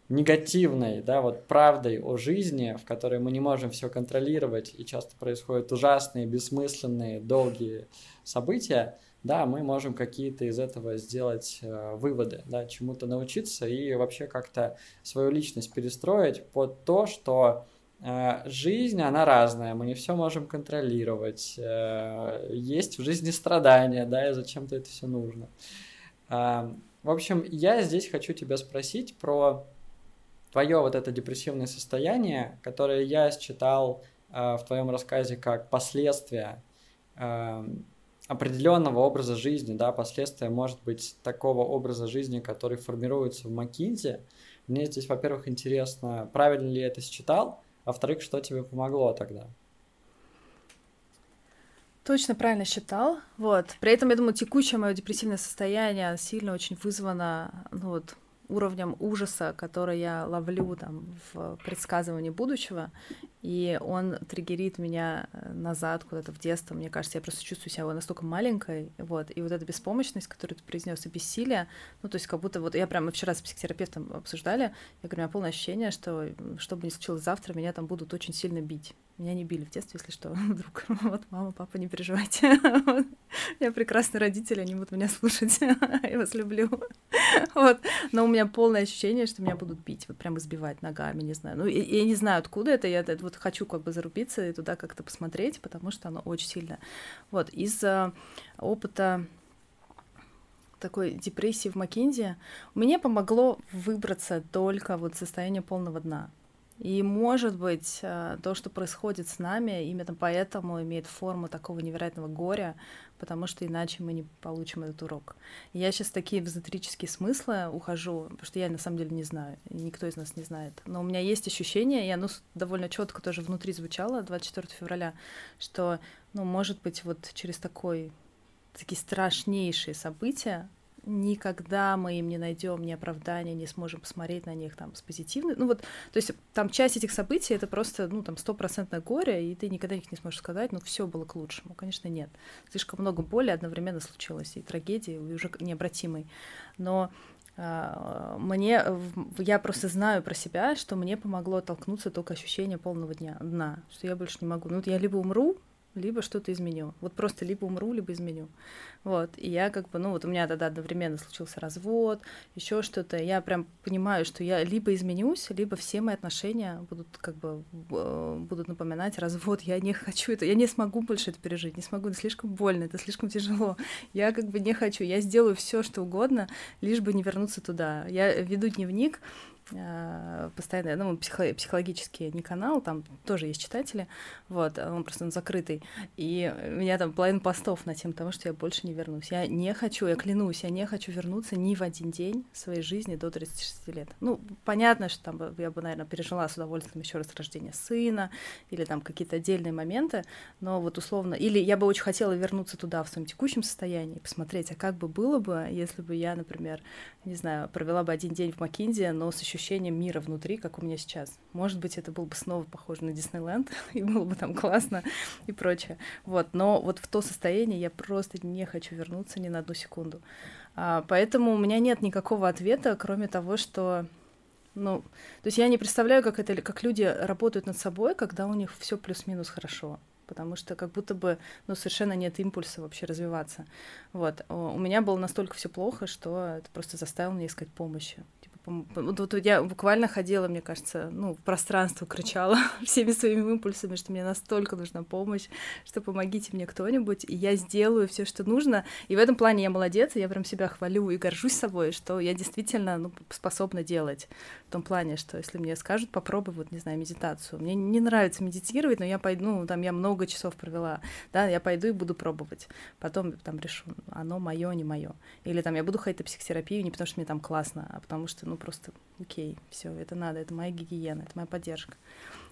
негативной, да, вот правдой о жизни, в которой мы не можем все контролировать, и часто происходят ужасные, бессмысленные, долгие события, да, мы можем какие-то из этого сделать э, выводы, да, чему-то научиться и вообще как-то свою личность перестроить под то, что э, жизнь, она разная, мы не все можем контролировать, э, есть в жизни страдания, да, и зачем-то это все нужно. Э, в общем, я здесь хочу тебя спросить про твое вот это депрессивное состояние, которое я считал э, в твоем рассказе как последствия э, определенного образа жизни, да, последствия, может быть, такого образа жизни, который формируется в Макинзе. Мне здесь, во-первых, интересно, правильно ли я это считал, а во-вторых, что тебе помогло тогда? Точно правильно считал. Вот. При этом, я думаю, текущее мое депрессивное состояние сильно очень вызвано ну, вот, уровнем ужаса, который я ловлю там в предсказывании будущего, и он триггерит меня э, назад куда-то в детство. Мне кажется, я просто чувствую себя настолько маленькой, вот, и вот эта беспомощность, которую ты произнес, и бессилие, ну, то есть как будто вот, я прямо вчера с психотерапевтом обсуждали, я говорю, у меня полное ощущение, что что бы ни случилось завтра, меня там будут очень сильно бить. Меня не били в детстве, если что, вдруг. Вот, мама, папа, не переживайте. Я прекрасный родитель, они будут меня слушать. Я вас люблю. Вот. Но у меня полное ощущение, что меня будут бить, вот прям избивать ногами, не знаю. Ну, я, не знаю, откуда это, я это, вот хочу как бы зарубиться и туда как-то посмотреть, потому что оно очень сильно. Вот, из опыта такой депрессии в Маккензи мне помогло выбраться только вот состояние полного дна. И, может быть, э, то, что происходит с нами, именно поэтому имеет форму такого невероятного горя, потому что иначе мы не получим этот урок. Я сейчас такие эзотерические смыслы ухожу, потому что я на самом деле не знаю, никто из нас не знает. Но у меня есть ощущение, и оно довольно четко тоже внутри звучало 24 февраля, что, ну, может быть, вот через такой такие страшнейшие события никогда мы им не найдем ни оправдания, не сможем посмотреть на них там с позитивной. Ну вот, то есть там часть этих событий это просто, ну там стопроцентное горе, и ты никогда их не сможешь сказать, ну все было к лучшему. Конечно, нет. Слишком много боли одновременно случилось, и трагедии, и уже необратимой. Но Uh, мне, я просто знаю про себя, что мне помогло оттолкнуться только ощущение полного дня, дна, что я больше не могу. Ну, вот я либо умру, либо что-то изменю. Вот просто либо умру, либо изменю. Вот. И я как бы, ну вот у меня тогда одновременно случился развод, еще что-то. Я прям понимаю, что я либо изменюсь, либо все мои отношения будут как бы э, будут напоминать развод. Я не хочу это, я не смогу больше это пережить, не смогу, это слишком больно, это слишком тяжело. Я как бы не хочу, я сделаю все, что угодно, лишь бы не вернуться туда. Я веду дневник, постоянно, ну, психо психологический не канал, там тоже есть читатели, вот, он просто он закрытый, и у меня там половина постов на тему того, что я больше не вернусь. Я не хочу, я клянусь, я не хочу вернуться ни в один день своей жизни до 36 лет. Ну, понятно, что там я бы, наверное, пережила с удовольствием еще раз рождение сына или там какие-то отдельные моменты, но вот условно, или я бы очень хотела вернуться туда в своем текущем состоянии, посмотреть, а как бы было бы, если бы я, например, не знаю, провела бы один день в Макинде, но с ощущением мира внутри, как у меня сейчас. Может быть, это было бы снова похоже на Диснейленд, и было бы там классно и прочее. Вот, но вот в то состояние я просто не хочу вернуться ни на одну секунду. А, поэтому у меня нет никакого ответа, кроме того, что ну, то есть я не представляю, как это, как люди работают над собой, когда у них все плюс-минус хорошо потому что как будто бы, ну, совершенно нет импульса вообще развиваться. Вот. У меня было настолько все плохо, что это просто заставило меня искать помощи. Вот, вот я буквально ходила, мне кажется, ну, в пространство кричала всеми своими импульсами, что мне настолько нужна помощь, что помогите мне кто-нибудь, и я сделаю все, что нужно. И в этом плане я молодец, я прям себя хвалю и горжусь собой, что я действительно ну, способна делать. В том плане, что если мне скажут, попробуй, вот, не знаю, медитацию. Мне не нравится медитировать, но я пойду, ну, там я много часов провела, да, я пойду и буду пробовать. Потом там решу, оно мое, не мое. Или там я буду ходить на психотерапию не потому, что мне там классно, а потому что, ну, ну просто окей, все, это надо, это моя гигиена, это моя поддержка.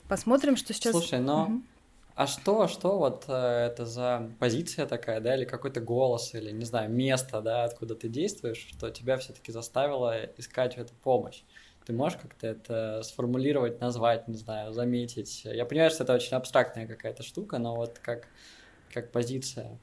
Посмотрим, что сейчас. Слушай, но угу. А что, что вот э, это за позиция такая, да, или какой-то голос, или, не знаю, место, да, откуда ты действуешь, что тебя все-таки заставило искать эту помощь? Ты можешь как-то это сформулировать, назвать, не знаю, заметить? Я понимаю, что это очень абстрактная какая-то штука, но вот как, как позиция.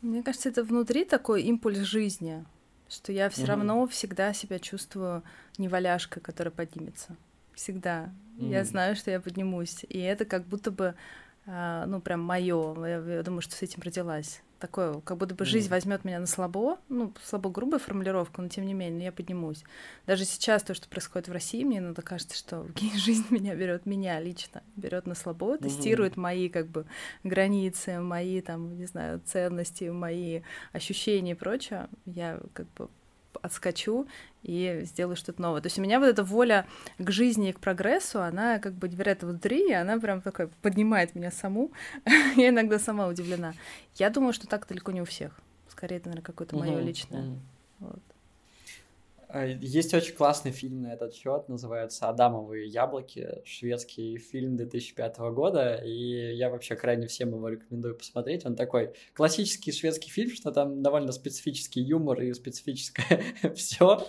Мне кажется, это внутри такой импульс жизни что я все mm-hmm. равно всегда себя чувствую неваляшкой, которая поднимется. Всегда. Mm-hmm. Я знаю, что я поднимусь. И это как будто бы, а, ну, прям мое. Я, я думаю, что с этим родилась. Такое, как будто бы жизнь mm. возьмет меня на слабо, ну, слабо грубая формулировка, но тем не менее, я поднимусь. Даже сейчас то, что происходит в России, мне иногда кажется, что жизнь меня берет, меня лично берет на слабо, mm-hmm. тестирует мои как бы границы, мои там, не знаю, ценности, мои ощущения и прочее. Я как бы отскочу и сделаю что-то новое. То есть у меня вот эта воля к жизни и к прогрессу, она как бы говорят внутри, и она прям такая поднимает меня саму. Я иногда сама удивлена. Я думаю, что так далеко не у всех. Скорее, это, наверное, какое-то мое личное. Вот. А, есть очень классный фильм на этот счет, называется «Адамовые яблоки», шведский фильм 2005 года, и я вообще крайне всем его рекомендую посмотреть. Он такой классический шведский фильм, что там довольно специфический юмор и специфическое все,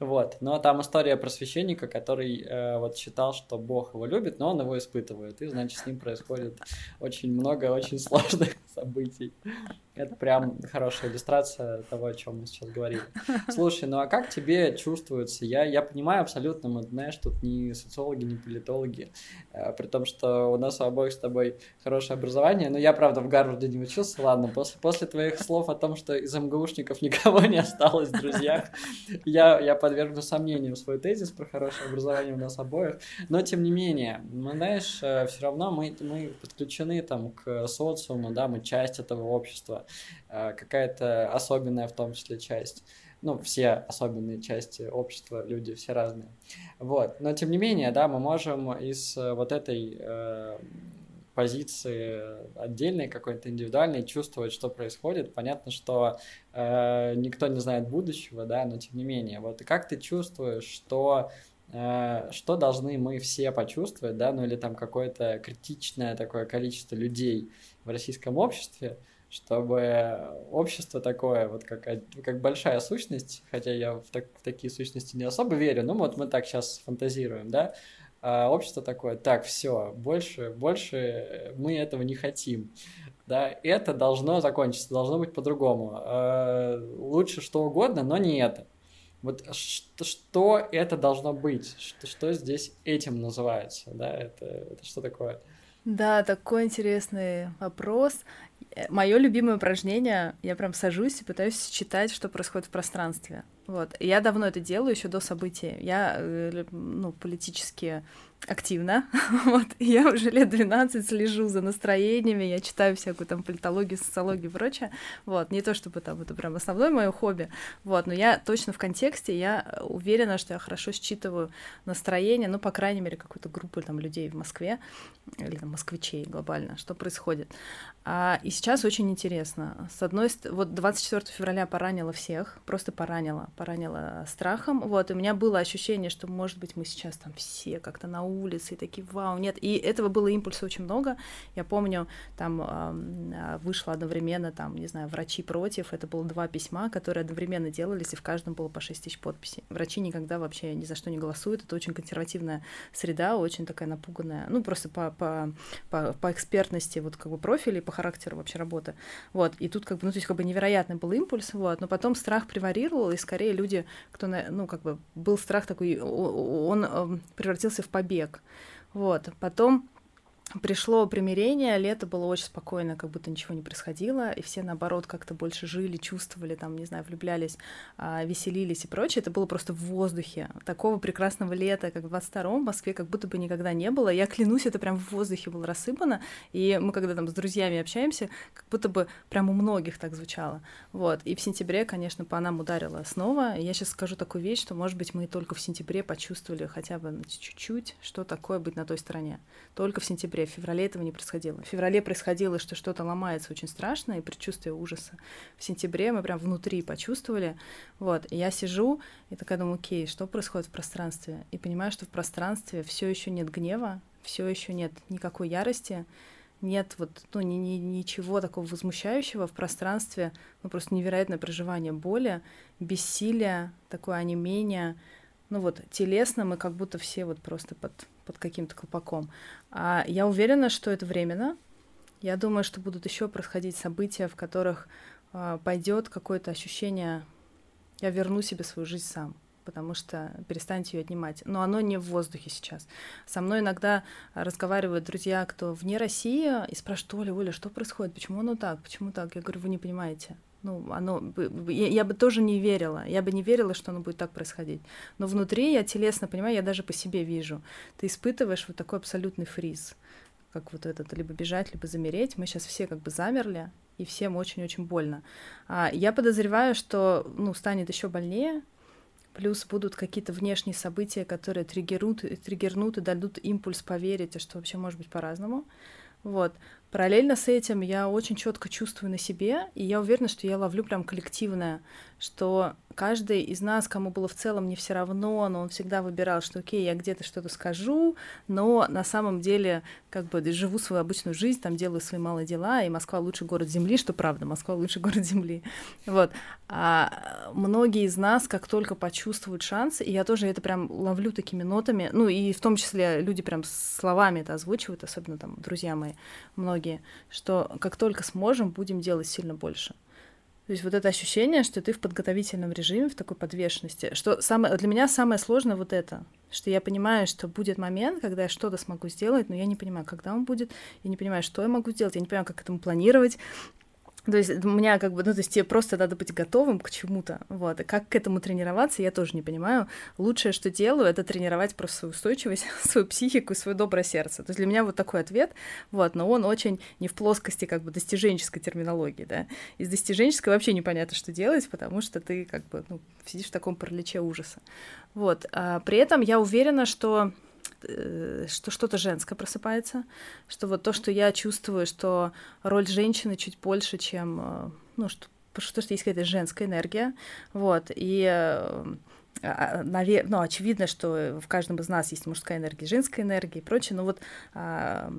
вот. Но там история про священника, который э, вот считал, что Бог его любит, но он его испытывает, и значит с ним происходит очень много очень сложных событий. Это прям хорошая иллюстрация того, о чем мы сейчас говорили. Слушай, ну а как тебе чувствуется? Я, я понимаю абсолютно, мы, знаешь, тут не социологи, не политологи, э, при том, что у нас у обоих с тобой хорошее образование, но я, правда, в Гарварде не учился, ладно, после, после твоих слов о том, что из МГУшников никого не осталось в друзьях, я, я подвергну сомнению свой тезис про хорошее образование у нас обоих, но тем не менее, мы, знаешь, э, все равно мы, мы подключены там к социуму, да, мы часть этого общества, какая-то особенная в том числе часть. Ну, все особенные части общества, люди все разные. Вот. Но тем не менее, да, мы можем из э, вот этой э, позиции отдельной, какой-то индивидуальной, чувствовать, что происходит. Понятно, что э, никто не знает будущего, да, но тем не менее. Вот и как ты чувствуешь, что э, что должны мы все почувствовать, да, ну или там какое-то критичное такое количество людей в российском обществе, чтобы общество такое, вот как, как большая сущность, хотя я в, так, в такие сущности не особо верю, но вот мы так сейчас фантазируем, да, а общество такое, так, все, больше, больше мы этого не хотим, да, это должно закончиться, должно быть по-другому, а, лучше что угодно, но не это. Вот что, что это должно быть, что, что здесь этим называется, да, это, это что такое? Да, такой интересный вопрос. Мое любимое упражнение, я прям сажусь и пытаюсь читать, что происходит в пространстве. Вот. Я давно это делаю, еще до событий. Я э, ну, политически активно, вот, я уже лет 12 слежу за настроениями, я читаю всякую там политологию, социологию и прочее, вот, не то чтобы там это прям основное мое хобби, вот, но я точно в контексте, я уверена, что я хорошо считываю настроение, ну, по крайней мере, какой-то группы там людей в Москве, или там москвичей глобально, что происходит. А, и сейчас очень интересно. С одной стороны, вот 24 февраля поранило всех, просто поранило, поранило страхом, вот, и у меня было ощущение, что, может быть, мы сейчас там все как-то на улице, и такие, вау, нет. И этого было импульса очень много. Я помню, там э, вышло одновременно, там, не знаю, врачи против. Это было два письма, которые одновременно делались, и в каждом было по 6 тысяч подписей. Врачи никогда вообще ни за что не голосуют. Это очень консервативная среда, очень такая напуганная. Ну, просто по, по, по, по экспертности, вот как бы профиля и по характеру вообще работы. Вот. И тут как бы, ну, то есть как бы невероятный был импульс, вот. Но потом страх преварировал, и скорее люди, кто, ну, как бы был страх такой, он эм, превратился в побег человек. Вот. Потом пришло примирение, лето было очень спокойно, как будто ничего не происходило, и все, наоборот, как-то больше жили, чувствовали, там, не знаю, влюблялись, а, веселились и прочее. Это было просто в воздухе. Такого прекрасного лета, как в 22-м в Москве, как будто бы никогда не было. Я клянусь, это прям в воздухе было рассыпано, и мы, когда там с друзьями общаемся, как будто бы прям у многих так звучало. Вот. И в сентябре, конечно, по нам ударило снова. я сейчас скажу такую вещь, что, может быть, мы только в сентябре почувствовали хотя бы чуть-чуть, что такое быть на той стороне. Только в сентябре сентябре, в феврале этого не происходило. В феврале происходило, что что-то ломается очень страшно, и предчувствие ужаса. В сентябре мы прям внутри почувствовали. Вот, и я сижу и такая думаю, окей, что происходит в пространстве? И понимаю, что в пространстве все еще нет гнева, все еще нет никакой ярости, нет вот ну, ни, ни, ничего такого возмущающего в пространстве, ну просто невероятное проживание боли, бессилия, такое онемение, ну вот телесно мы как будто все вот просто под под каким-то колпаком. А я уверена, что это временно. Я думаю, что будут еще происходить события, в которых а, пойдет какое-то ощущение, я верну себе свою жизнь сам потому что перестаньте ее отнимать. Но оно не в воздухе сейчас. Со мной иногда разговаривают друзья, кто вне России, и спрашивают, Оля, Оля, что происходит? Почему оно так? Почему так? Я говорю, вы не понимаете ну, оно, я, я бы тоже не верила, я бы не верила, что оно будет так происходить. Но внутри я телесно понимаю, я даже по себе вижу. Ты испытываешь вот такой абсолютный фриз, как вот этот, либо бежать, либо замереть. Мы сейчас все как бы замерли, и всем очень-очень больно. А я подозреваю, что, ну, станет еще больнее, плюс будут какие-то внешние события, которые триггернут, триггернут и дадут импульс поверить, что вообще может быть по-разному. Вот. Параллельно с этим я очень четко чувствую на себе, и я уверена, что я ловлю прям коллективное, что каждый из нас, кому было в целом не все равно, но он всегда выбирал, что окей, я где-то что-то скажу, но на самом деле как бы живу свою обычную жизнь, там делаю свои малые дела, и Москва лучший город Земли, что правда, Москва лучший город Земли. Вот. А многие из нас, как только почувствуют шанс, и я тоже это прям ловлю такими нотами, ну и в том числе люди прям словами это озвучивают, особенно там друзья мои, многие, что как только сможем, будем делать сильно больше. То есть вот это ощущение, что ты в подготовительном режиме, в такой подвешенности, что самое, для меня самое сложное вот это, что я понимаю, что будет момент, когда я что-то смогу сделать, но я не понимаю, когда он будет, я не понимаю, что я могу сделать, я не понимаю, как этому планировать, то есть у меня как бы, ну, то есть тебе просто надо быть готовым к чему-то, вот, и как к этому тренироваться, я тоже не понимаю. Лучшее, что делаю, это тренировать просто свою устойчивость, свою психику свое доброе сердце. То есть для меня вот такой ответ, вот, но он очень не в плоскости как бы достиженческой терминологии, да. Из достиженческой вообще непонятно, что делать, потому что ты как бы, ну, сидишь в таком параличе ужаса. Вот, а при этом я уверена, что что что-то женское просыпается, что вот то, что я чувствую, что роль женщины чуть больше, чем, э, ну, что, что, что есть какая-то женская энергия, вот, и э, а, навер... ну, очевидно, что в каждом из нас есть мужская энергия, женская энергия и прочее, но вот а,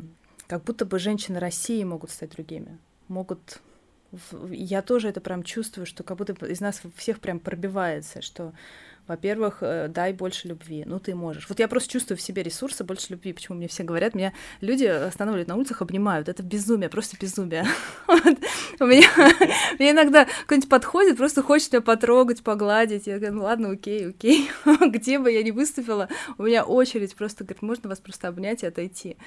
как будто бы женщины России могут стать другими, могут я тоже это прям чувствую, что как будто из нас всех прям пробивается, что во-первых, э, дай больше любви. Ну, ты можешь. Вот я просто чувствую в себе ресурсы больше любви. Почему мне все говорят, меня люди останавливают на улицах, обнимают. Это безумие, просто безумие. У меня, мне иногда кто-нибудь подходит, просто хочет меня потрогать, погладить. Я говорю, ну ладно, окей, окей. Где бы я ни выступила, у меня очередь просто говорит, можно вас просто обнять и отойти.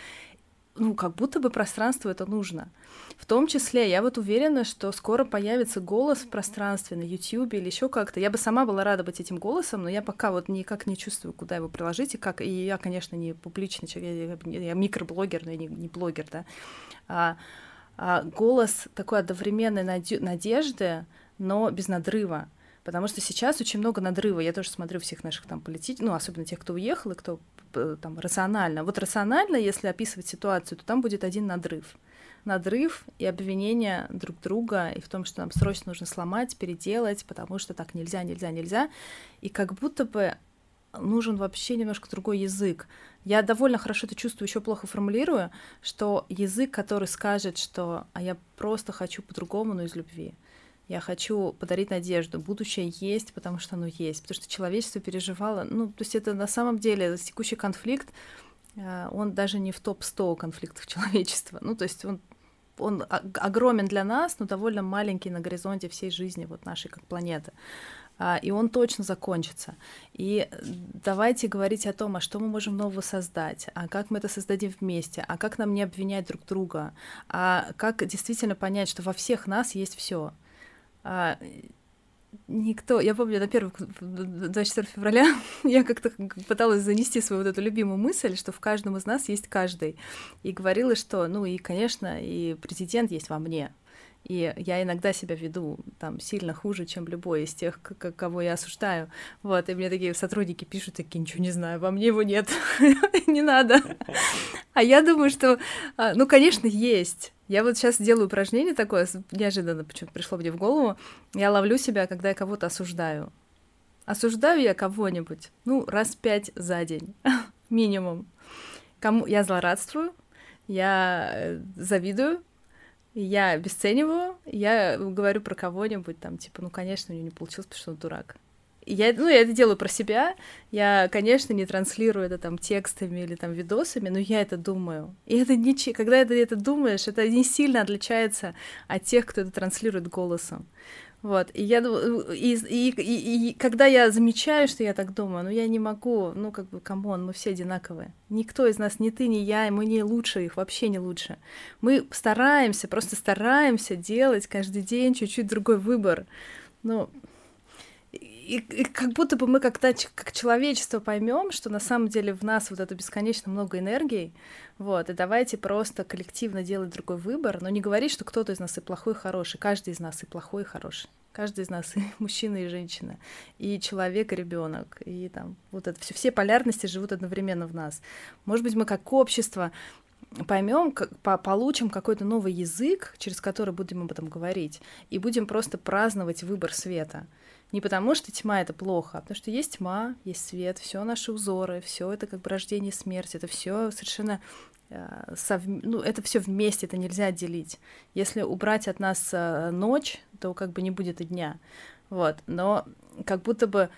Ну, как будто бы пространство это нужно. В том числе, я вот уверена, что скоро появится голос в пространстве на YouTube или еще как-то. Я бы сама была рада быть этим голосом, но я пока вот никак не чувствую, куда его приложить и как. И я, конечно, не публичный человек, я, я микроблогер, но я не, не блогер, да. А, а голос такой одновременной надежды, но без надрыва. Потому что сейчас очень много надрыва. Я тоже смотрю всех наших там политиков, ну, особенно тех, кто уехал и кто там рационально. Вот рационально, если описывать ситуацию, то там будет один надрыв. Надрыв и обвинение друг друга, и в том, что нам срочно нужно сломать, переделать, потому что так нельзя, нельзя, нельзя. И как будто бы нужен вообще немножко другой язык. Я довольно хорошо это чувствую, еще плохо формулирую, что язык, который скажет, что «а я просто хочу по-другому, но из любви», я хочу подарить надежду. Будущее есть, потому что оно есть. Потому что человечество переживало... Ну, то есть это на самом деле текущий конфликт, э, он даже не в топ-100 конфликтов человечества. Ну, то есть он он огромен для нас, но довольно маленький на горизонте всей жизни вот нашей как планеты. А, и он точно закончится. И давайте говорить о том, а что мы можем нового создать, а как мы это создадим вместе, а как нам не обвинять друг друга, а как действительно понять, что во всех нас есть все. А, никто, я помню, на первом 24 февраля я как-то пыталась занести свою вот эту любимую мысль, что в каждом из нас есть каждый. И говорила, что, ну и, конечно, и президент есть во мне. И я иногда себя веду там сильно хуже, чем любой из тех, кого я осуждаю. Вот, и мне такие сотрудники пишут, такие, ничего не знаю, во мне его нет, не надо. А я думаю, что, а, ну, конечно, есть. Я вот сейчас делаю упражнение такое, неожиданно почему-то пришло мне в голову. Я ловлю себя, когда я кого-то осуждаю. Осуждаю я кого-нибудь, ну, раз пять за день, минимум. Кому я злорадствую, я э, завидую, я обесцениваю, я говорю про кого-нибудь, там, типа, ну, конечно, у него не получилось, потому что он дурак. Я, ну, я это делаю про себя. Я, конечно, не транслирую это там текстами или там видосами, но я это думаю. И это не... Когда ты это думаешь, это не сильно отличается от тех, кто это транслирует голосом. Вот, и я и, и, и, и когда я замечаю, что я так думаю, ну я не могу, ну как бы, come on, мы все одинаковые. Никто из нас, ни ты, ни я, мы не лучше их, вообще не лучше. Мы стараемся, просто стараемся делать каждый день чуть-чуть другой выбор. Ну, и, и как будто бы мы как-то как человечество поймем, что на самом деле в нас вот это бесконечно много энергии, вот, и давайте просто коллективно делать другой выбор, но не говорить, что кто-то из нас и плохой, и хороший. Каждый из нас и плохой, и хороший. Каждый из нас и мужчина, и женщина, и человек, и ребенок, и там вот это все, все полярности живут одновременно в нас. Может быть, мы как общество поймем, как, по, получим какой-то новый язык, через который будем об этом говорить, и будем просто праздновать выбор света. Не потому, что тьма это плохо, а потому что есть тьма, есть свет, все наши узоры, все это как бы рождение и смерть, это все совершенно э, сов... ну, это все вместе, это нельзя отделить. Если убрать от нас э, ночь, то как бы не будет и дня. Вот. Но как будто бы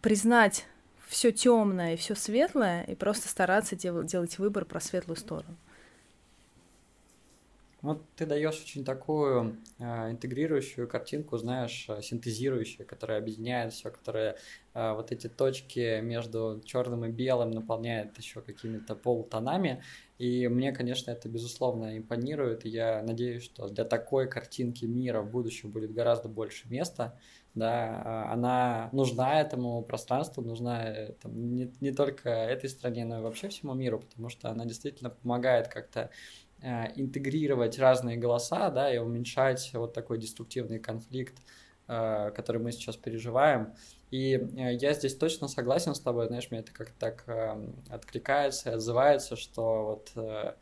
признать все темное и все светлое и просто стараться дел- делать выбор про светлую сторону. Вот ты даешь очень такую э, интегрирующую картинку, знаешь, э, синтезирующую, которая объединяет все, которая э, вот эти точки между черным и белым наполняет еще какими-то полутонами. И мне, конечно, это безусловно импонирует. И я надеюсь, что для такой картинки мира в будущем будет гораздо больше места. Да, она нужна этому пространству, нужна э, там, не, не только этой стране, но и вообще всему миру, потому что она действительно помогает как-то Э, интегрировать разные голоса, да, и уменьшать вот такой деструктивный конфликт, э, который мы сейчас переживаем. И э, я здесь точно согласен с тобой, знаешь, мне это как-то так откликается отзывается, что вот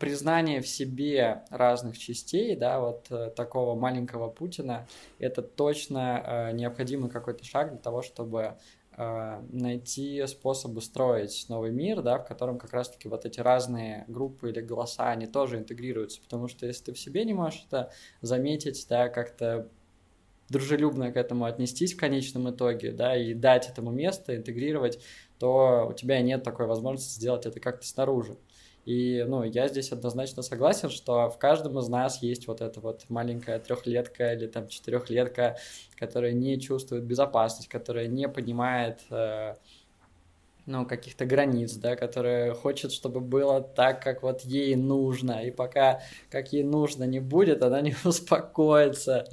признание в себе разных частей, да, вот такого маленького Путина, это точно необходимый какой-то шаг для того, чтобы найти способы строить новый мир, да, в котором как раз-таки вот эти разные группы или голоса, они тоже интегрируются, потому что если ты в себе не можешь это заметить, да, как-то дружелюбно к этому отнестись в конечном итоге, да, и дать этому место, интегрировать, то у тебя нет такой возможности сделать это как-то снаружи. И, ну, я здесь однозначно согласен, что в каждом из нас есть вот эта вот маленькая трехлетка или там четырехлетка, которая не чувствует безопасность, которая не понимает, э, ну, каких-то границ, да, которая хочет, чтобы было так, как вот ей нужно, и пока как ей нужно не будет, она не успокоится,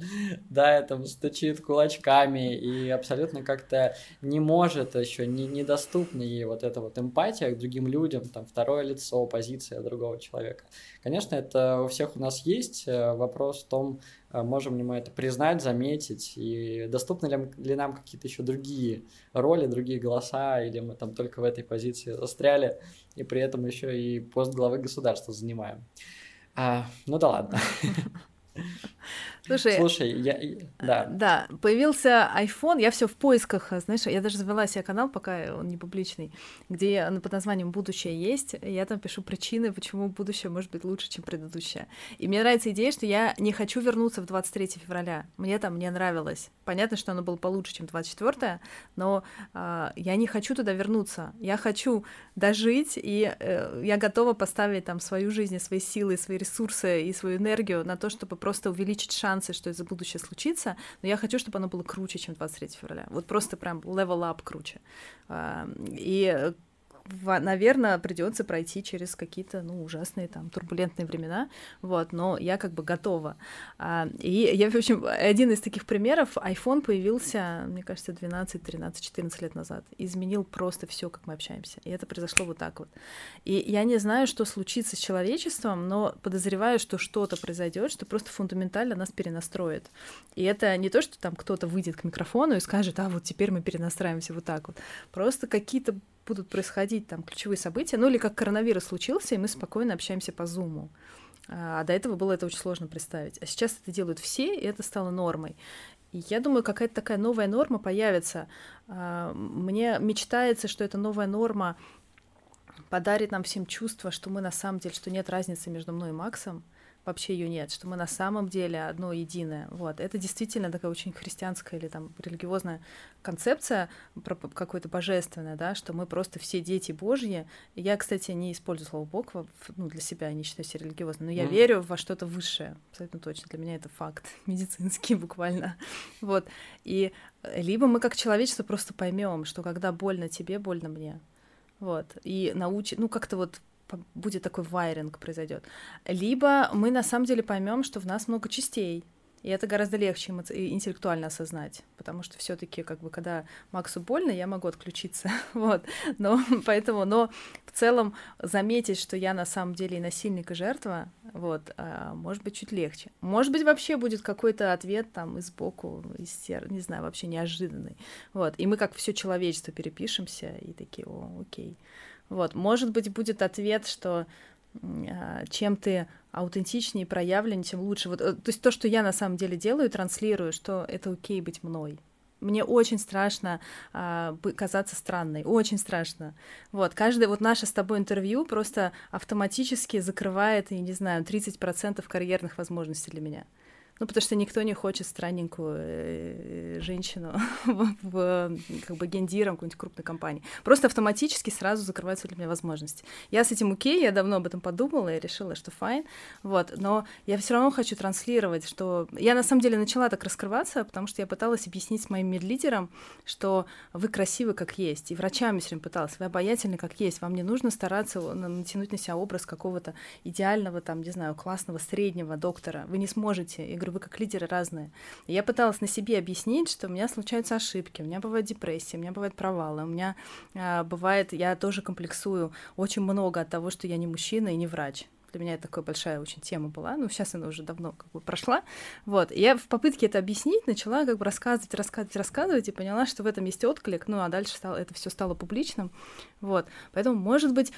да, и стучит кулачками, и абсолютно как-то не может еще, не, недоступна ей вот эта вот эмпатия к другим людям, там, второе лицо, позиция другого человека. Конечно, это у всех у нас есть, э, вопрос в том, а можем ли мы это признать, заметить, и доступны ли, ли нам какие-то еще другие роли, другие голоса, или мы там только в этой позиции застряли, и при этом еще и пост главы государства занимаем. А, ну да ладно. Слушай, Слушай, я, да. Да, появился iPhone, я все в поисках, знаешь, я даже завела себе канал, пока он не публичный, где под названием «Будущее есть», я там пишу причины, почему будущее может быть лучше, чем предыдущее. И мне нравится идея, что я не хочу вернуться в 23 февраля, мне там не нравилось. Понятно, что оно было получше, чем 24, но э, я не хочу туда вернуться, я хочу дожить, и э, я готова поставить там свою жизнь, свои силы, свои ресурсы и свою энергию на то, чтобы просто увеличить шанс шансы, что это будущее случится, но я хочу, чтобы оно было круче, чем 23 февраля. Вот просто прям level up круче. А, и наверное, придется пройти через какие-то, ну, ужасные там турбулентные времена, вот, но я как бы готова. А, и я, в общем, один из таких примеров, iPhone появился, мне кажется, 12, 13, 14 лет назад, изменил просто все, как мы общаемся, и это произошло вот так вот. И я не знаю, что случится с человечеством, но подозреваю, что что-то произойдет, что просто фундаментально нас перенастроит. И это не то, что там кто-то выйдет к микрофону и скажет, а вот теперь мы перенастраиваемся вот так вот. Просто какие-то будут происходить там ключевые события, ну или как коронавирус случился, и мы спокойно общаемся по зуму. А до этого было это очень сложно представить. А сейчас это делают все, и это стало нормой. И я думаю, какая-то такая новая норма появится. А, мне мечтается, что эта новая норма подарит нам всем чувство, что мы на самом деле, что нет разницы между мной и Максом, вообще ее нет, что мы на самом деле одно единое. Вот. Это действительно такая очень христианская или там религиозная концепция, какое-то божественное, да, что мы просто все дети Божьи. Я, кстати, не использую слово Бог ну, для себя, не считаю себя религиозной, но я mm. верю во что-то высшее, абсолютно точно. Для меня это факт медицинский буквально. Вот. И либо мы как человечество просто поймем, что когда больно тебе, больно мне. Вот. И научить, ну, как-то вот будет такой вайринг произойдет. Либо мы на самом деле поймем, что в нас много частей, и это гораздо легче интеллектуально осознать, потому что все-таки, как бы, когда Максу больно, я могу отключиться, вот. Но поэтому, но в целом заметить, что я на самом деле и насильник, и жертва, вот, а, может быть чуть легче. Может быть вообще будет какой-то ответ там из сбоку, из сер... не знаю, вообще неожиданный, вот. И мы как все человечество перепишемся и такие, о, окей. Вот, может быть, будет ответ, что а, чем ты аутентичнее, проявленнее, тем лучше. Вот, э, то есть то, что я на самом деле делаю, транслирую, что это окей быть мной. Мне очень страшно а, казаться странной, очень страшно. Вот, каждое вот наше с тобой интервью просто автоматически закрывает, я не знаю, 30% карьерных возможностей для меня. Ну, потому что никто не хочет странненькую э, женщину в, как бы гендиром какой-нибудь крупной компании. Просто автоматически сразу закрываются для меня возможности. Я с этим окей, я давно об этом подумала и решила, что файн, вот, но я все равно хочу транслировать, что я на самом деле начала так раскрываться, потому что я пыталась объяснить моим медлидером, что вы красивы как есть, и врачами все время пыталась, вы обаятельны как есть, вам не нужно стараться натянуть на себя образ какого-то идеального, там, не знаю, классного, среднего доктора, вы не сможете. Я говорю, вы как лидеры разные. Я пыталась на себе объяснить, что у меня случаются ошибки, у меня бывает депрессия, у меня бывают провалы, у меня э, бывает, я тоже комплексую очень много от того, что я не мужчина и не врач. Для меня это такая большая очень тема была. Ну, сейчас она уже давно как бы прошла. Вот. И я в попытке это объяснить начала как бы рассказывать, рассказывать, рассказывать, и поняла, что в этом есть отклик. Ну, а дальше стало, это все стало публичным. Вот. Поэтому, может быть,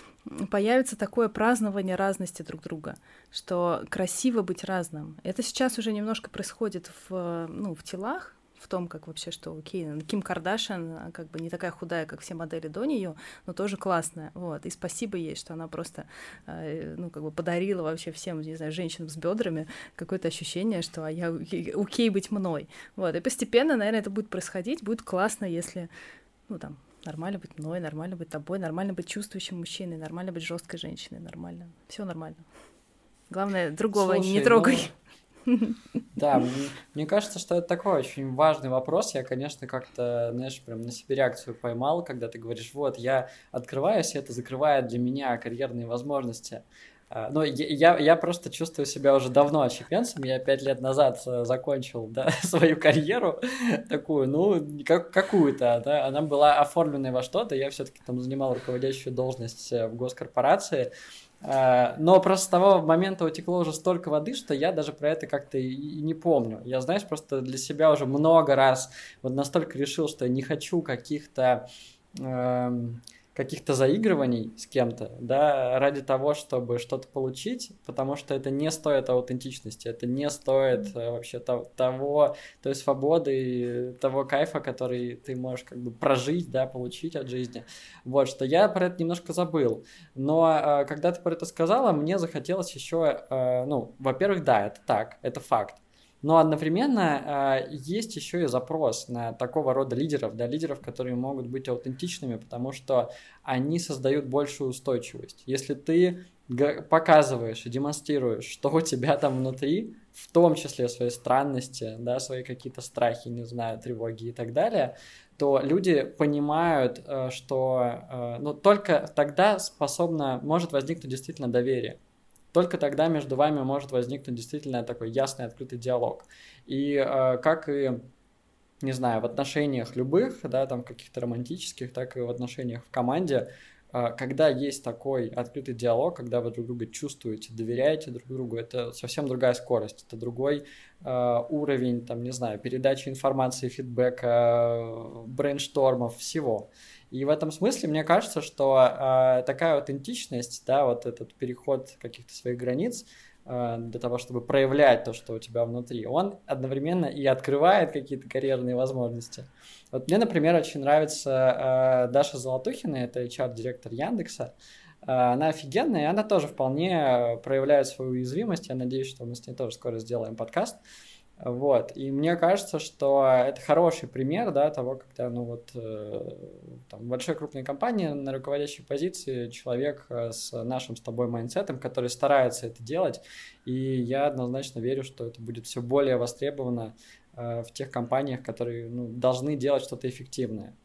появится такое празднование разности друг друга, что красиво быть разным. Это сейчас уже немножко происходит в, ну, в телах, в том, как вообще, что окей, Ким Кардашин как бы не такая худая, как все модели до нее, но тоже классная, вот, и спасибо ей, что она просто, э, ну, как бы подарила вообще всем, не знаю, женщинам с бедрами какое-то ощущение, что а я окей быть мной, вот, и постепенно, наверное, это будет происходить, будет классно, если, ну, там, нормально быть мной, нормально быть тобой, нормально быть чувствующим мужчиной, нормально быть жесткой женщиной, нормально, все нормально. Главное, другого Слушай, не трогай. Ну Да, мне кажется, что это такой очень важный вопрос. Я, конечно, как-то, знаешь, прям на себе реакцию поймал, когда ты говоришь, вот, я открываюсь, это закрывает для меня карьерные возможности. А, ну, я, я просто чувствую себя уже давно отщепенцем. Я пять лет назад э, закончил да, свою карьеру такую, ну, как, какую-то. Да. Она была оформленной во что-то. Я все-таки там занимал руководящую должность э, в госкорпорации. А, но просто с того момента утекло уже столько воды, что я даже про это как-то и не помню. Я, знаешь, просто для себя уже много раз вот настолько решил, что я не хочу каких-то эм, каких-то заигрываний с кем-то, да, ради того, чтобы что-то получить, потому что это не стоит аутентичности, это не стоит э, вообще того, той свободы, того кайфа, который ты можешь как бы прожить, да, получить от жизни. Вот, что я про это немножко забыл. Но э, когда ты про это сказала, мне захотелось еще, э, ну, во-первых, да, это так, это факт. Но одновременно э, есть еще и запрос на такого рода лидеров, да, лидеров, которые могут быть аутентичными, потому что они создают большую устойчивость. Если ты показываешь и демонстрируешь, что у тебя там внутри, в том числе свои странности, да, свои какие-то страхи, не знаю, тревоги и так далее, то люди понимают, э, что э, ну, только тогда способно, может возникнуть действительно доверие. Только тогда между вами может возникнуть действительно такой ясный, открытый диалог. И э, как и не знаю, в отношениях любых, да, там каких-то романтических, так и в отношениях в команде, э, когда есть такой открытый диалог, когда вы друг друга чувствуете, доверяете друг другу, это совсем другая скорость, это другой э, уровень, там, не знаю, передачи информации, фидбэка, брейнштормов, всего. И в этом смысле мне кажется, что э, такая аутентичность, да, вот этот переход каких-то своих границ э, для того, чтобы проявлять то, что у тебя внутри, он одновременно и открывает какие-то карьерные возможности. Вот мне, например, очень нравится э, Даша Золотухина, это HR-директор Яндекса. Она офигенная, и она тоже вполне проявляет свою уязвимость. Я надеюсь, что мы с ней тоже скоро сделаем подкаст. Э, вот. И мне кажется, что это хороший пример да, того, когда ну, вот, э, там, большой крупной компании на руководящей позиции человек э, с нашим с тобой mindset ом, который старается это делать. И я однозначно верю, что это будет все более востребовано э, в тех компаниях, которые ну, должны делать что-то эффективное.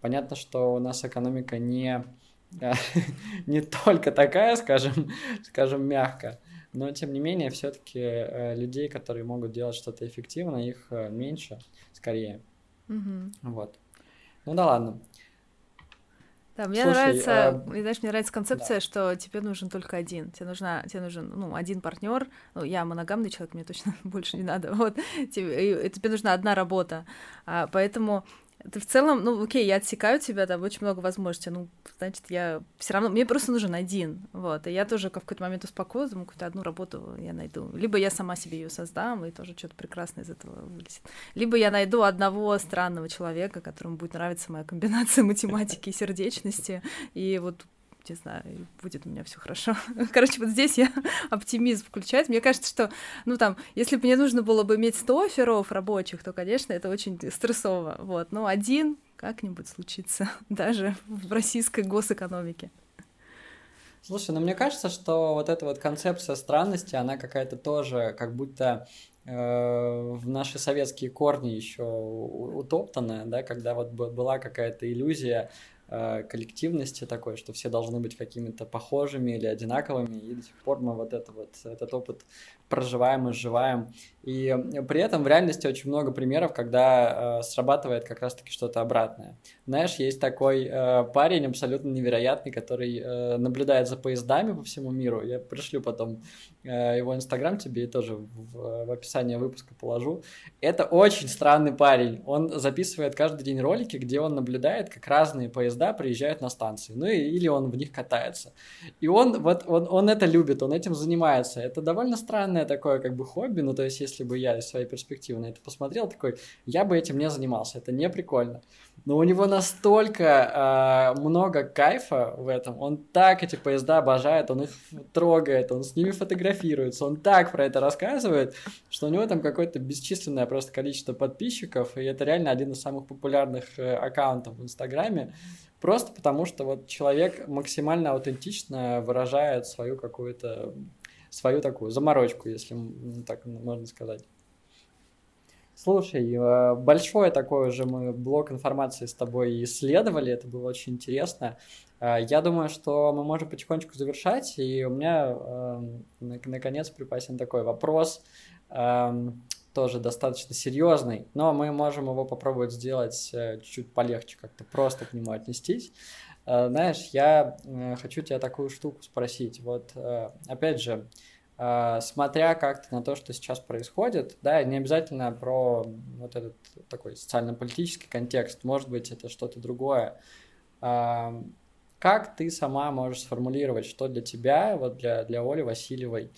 Понятно, что у нас экономика не, не только такая, скажем, скажем мягко, но тем не менее, все-таки э, людей, которые могут делать что-то эффективно, их э, меньше, скорее. Угу. Вот. Ну да ладно. Да, мне Слушай, нравится, а... знаешь, мне нравится концепция, да. что тебе нужен только один. Тебе нужна, тебе нужен, ну, один партнер. Ну, я моногамный человек, мне точно больше не надо. Вот тебе, тебе нужна одна работа. А, поэтому ты в целом, ну, окей, я отсекаю тебя, там очень много возможностей, ну, значит, я все равно, мне просто нужен один, вот, и я тоже в какой-то момент успокоилась, думаю, какую-то одну работу я найду, либо я сама себе ее создам, и тоже что-то прекрасное из этого вылезет, либо я найду одного странного человека, которому будет нравиться моя комбинация математики и сердечности, и вот не знаю, будет у меня все хорошо. Короче, вот здесь я оптимизм включает. Мне кажется, что, ну там, если бы мне нужно было бы иметь 100 оферов рабочих, то, конечно, это очень стрессово. Вот, но один как-нибудь случится, даже в российской госэкономике. Слушай, ну мне кажется, что вот эта вот концепция странности, она какая-то тоже как будто э, в наши советские корни еще утоптанная, да, когда вот была какая-то иллюзия коллективности такой, что все должны быть какими-то похожими или одинаковыми, и до сих пор мы вот это вот, этот опыт проживаем и сживаем. И при этом в реальности очень много примеров, когда э, срабатывает как раз-таки что-то обратное. Знаешь, есть такой э, парень абсолютно невероятный, который э, наблюдает за поездами по всему миру. Я пришлю потом э, его инстаграм тебе и тоже в, в описании выпуска положу. Это очень странный парень. Он записывает каждый день ролики, где он наблюдает, как разные поезда приезжают на станции. Ну и, или он в них катается. И он вот он, он это любит, он этим занимается. Это довольно странно странное такое как бы хобби, ну то есть если бы я из своей перспективы на это посмотрел, такой, я бы этим не занимался, это не прикольно. Но у него настолько э, много кайфа в этом, он так эти поезда обожает, он их трогает, он с ними фотографируется, он так про это рассказывает, что у него там какое-то бесчисленное просто количество подписчиков, и это реально один из самых популярных э, аккаунтов в Инстаграме, просто потому что вот человек максимально аутентично выражает свою какую-то свою такую заморочку, если так можно сказать. Слушай, э, большой такой уже мы блок информации с тобой исследовали, это было очень интересно. Э, я думаю, что мы можем потихонечку завершать, и у меня эм, наконец припасен такой вопрос, эм, тоже достаточно серьезный, но мы можем его попробовать сделать э, чуть-чуть полегче, как-то просто к нему отнестись. Знаешь, я хочу тебя такую штуку спросить. Вот, опять же, смотря как-то на то, что сейчас происходит, да, не обязательно про вот этот такой социально-политический контекст, может быть, это что-то другое. А, как ты сама можешь сформулировать, что для тебя, вот для, для Оли Васильевой,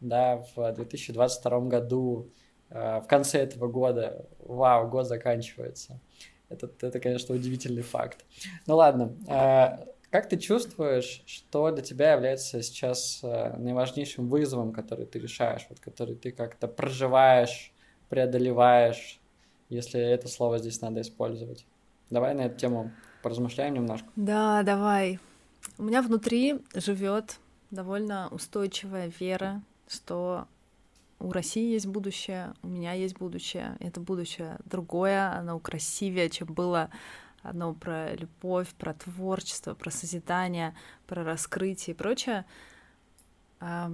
да, в 2022 году, а, в конце этого года, вау, год заканчивается. Это, это, конечно, удивительный факт. Ну ладно, как ты чувствуешь, что для тебя является сейчас э, наиважнейшим вызовом, который ты решаешь, вот, который ты как-то проживаешь, преодолеваешь, если это слово здесь надо использовать? Давай на эту тему поразмышляем немножко. Да, давай. У меня внутри живет довольно устойчивая вера, что у России есть будущее, у меня есть будущее. Это будущее другое, оно красивее, чем было одно про любовь, про творчество, про созидание, про раскрытие и прочее. Я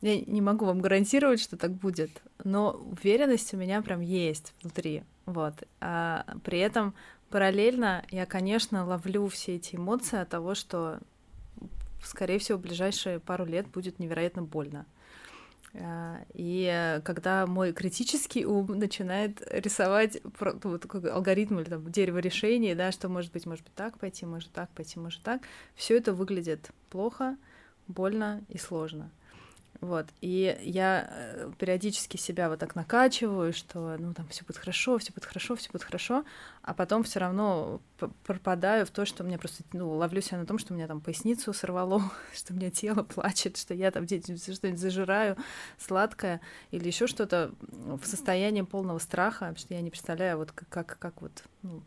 не могу вам гарантировать, что так будет, но уверенность у меня прям есть внутри. Вот. А при этом параллельно я, конечно, ловлю все эти эмоции от того, что, скорее всего, в ближайшие пару лет будет невероятно больно. А, и когда мой критический ум начинает рисовать ну, вот такой алгоритм или там дерево решений, да, что может быть, может быть так пойти, может так пойти, может так, все это выглядит плохо, больно и сложно. Вот. И я э, периодически себя вот так накачиваю, что ну там все будет хорошо, все будет хорошо, все будет хорошо, а потом все равно пропадаю в то, что мне просто, ну, ловлю себя на том, что у меня там поясницу сорвало, что у меня тело плачет, что я там что-нибудь зажираю сладкое или еще что-то в состоянии полного страха, что я не представляю, вот как, как, вот, ну,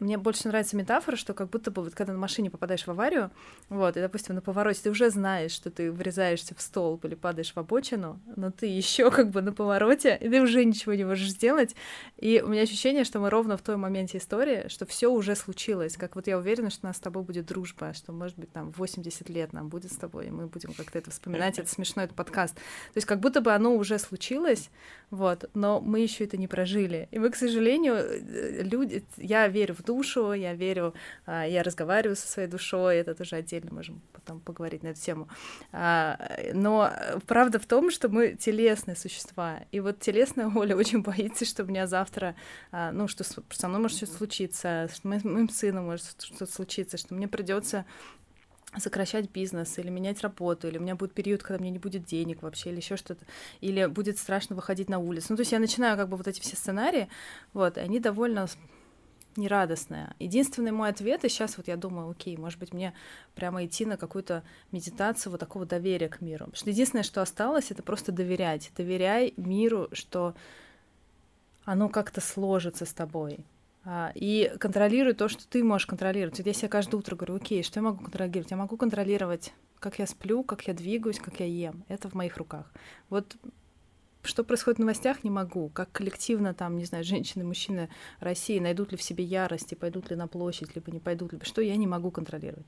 мне больше нравится метафора, что как будто бы вот когда на машине попадаешь в аварию, вот, и, допустим, на повороте ты уже знаешь, что ты врезаешься в столб или падаешь в обочину, но ты еще как бы на повороте, и ты уже ничего не можешь сделать. И у меня ощущение, что мы ровно в том моменте истории, что все уже случилось. Как вот я уверена, что у нас с тобой будет дружба, что, может быть, там 80 лет нам будет с тобой, и мы будем как-то это вспоминать, это смешно, это подкаст. То есть как будто бы оно уже случилось, вот, но мы еще это не прожили. И мы, к сожалению, э, люди, я верю в душу, я верю, а, я разговариваю со своей душой, это тоже отдельно можем потом поговорить на эту тему. А, но правда в том, что мы телесные существа, и вот телесная Оля очень боится, что у меня завтра, а, ну, что со мной может что-то случиться, что моим сыном может что-то случиться, что мне придется сокращать бизнес или менять работу, или у меня будет период, когда мне не будет денег вообще, или еще что-то, или будет страшно выходить на улицу. Ну, то есть я начинаю как бы вот эти все сценарии, вот, и они довольно нерадостная. Единственный мой ответ, и сейчас вот я думаю, окей, может быть, мне прямо идти на какую-то медитацию вот такого доверия к миру. Потому что единственное, что осталось, это просто доверять. Доверяй миру, что оно как-то сложится с тобой. А, и контролируй то, что ты можешь контролировать. Вот я себе каждое утро говорю, окей, что я могу контролировать? Я могу контролировать, как я сплю, как я двигаюсь, как я ем. Это в моих руках. Вот что происходит в новостях, не могу. Как коллективно там, не знаю, женщины, мужчины России найдут ли в себе ярость и пойдут ли на площадь, либо не пойдут, либо что, я не могу контролировать.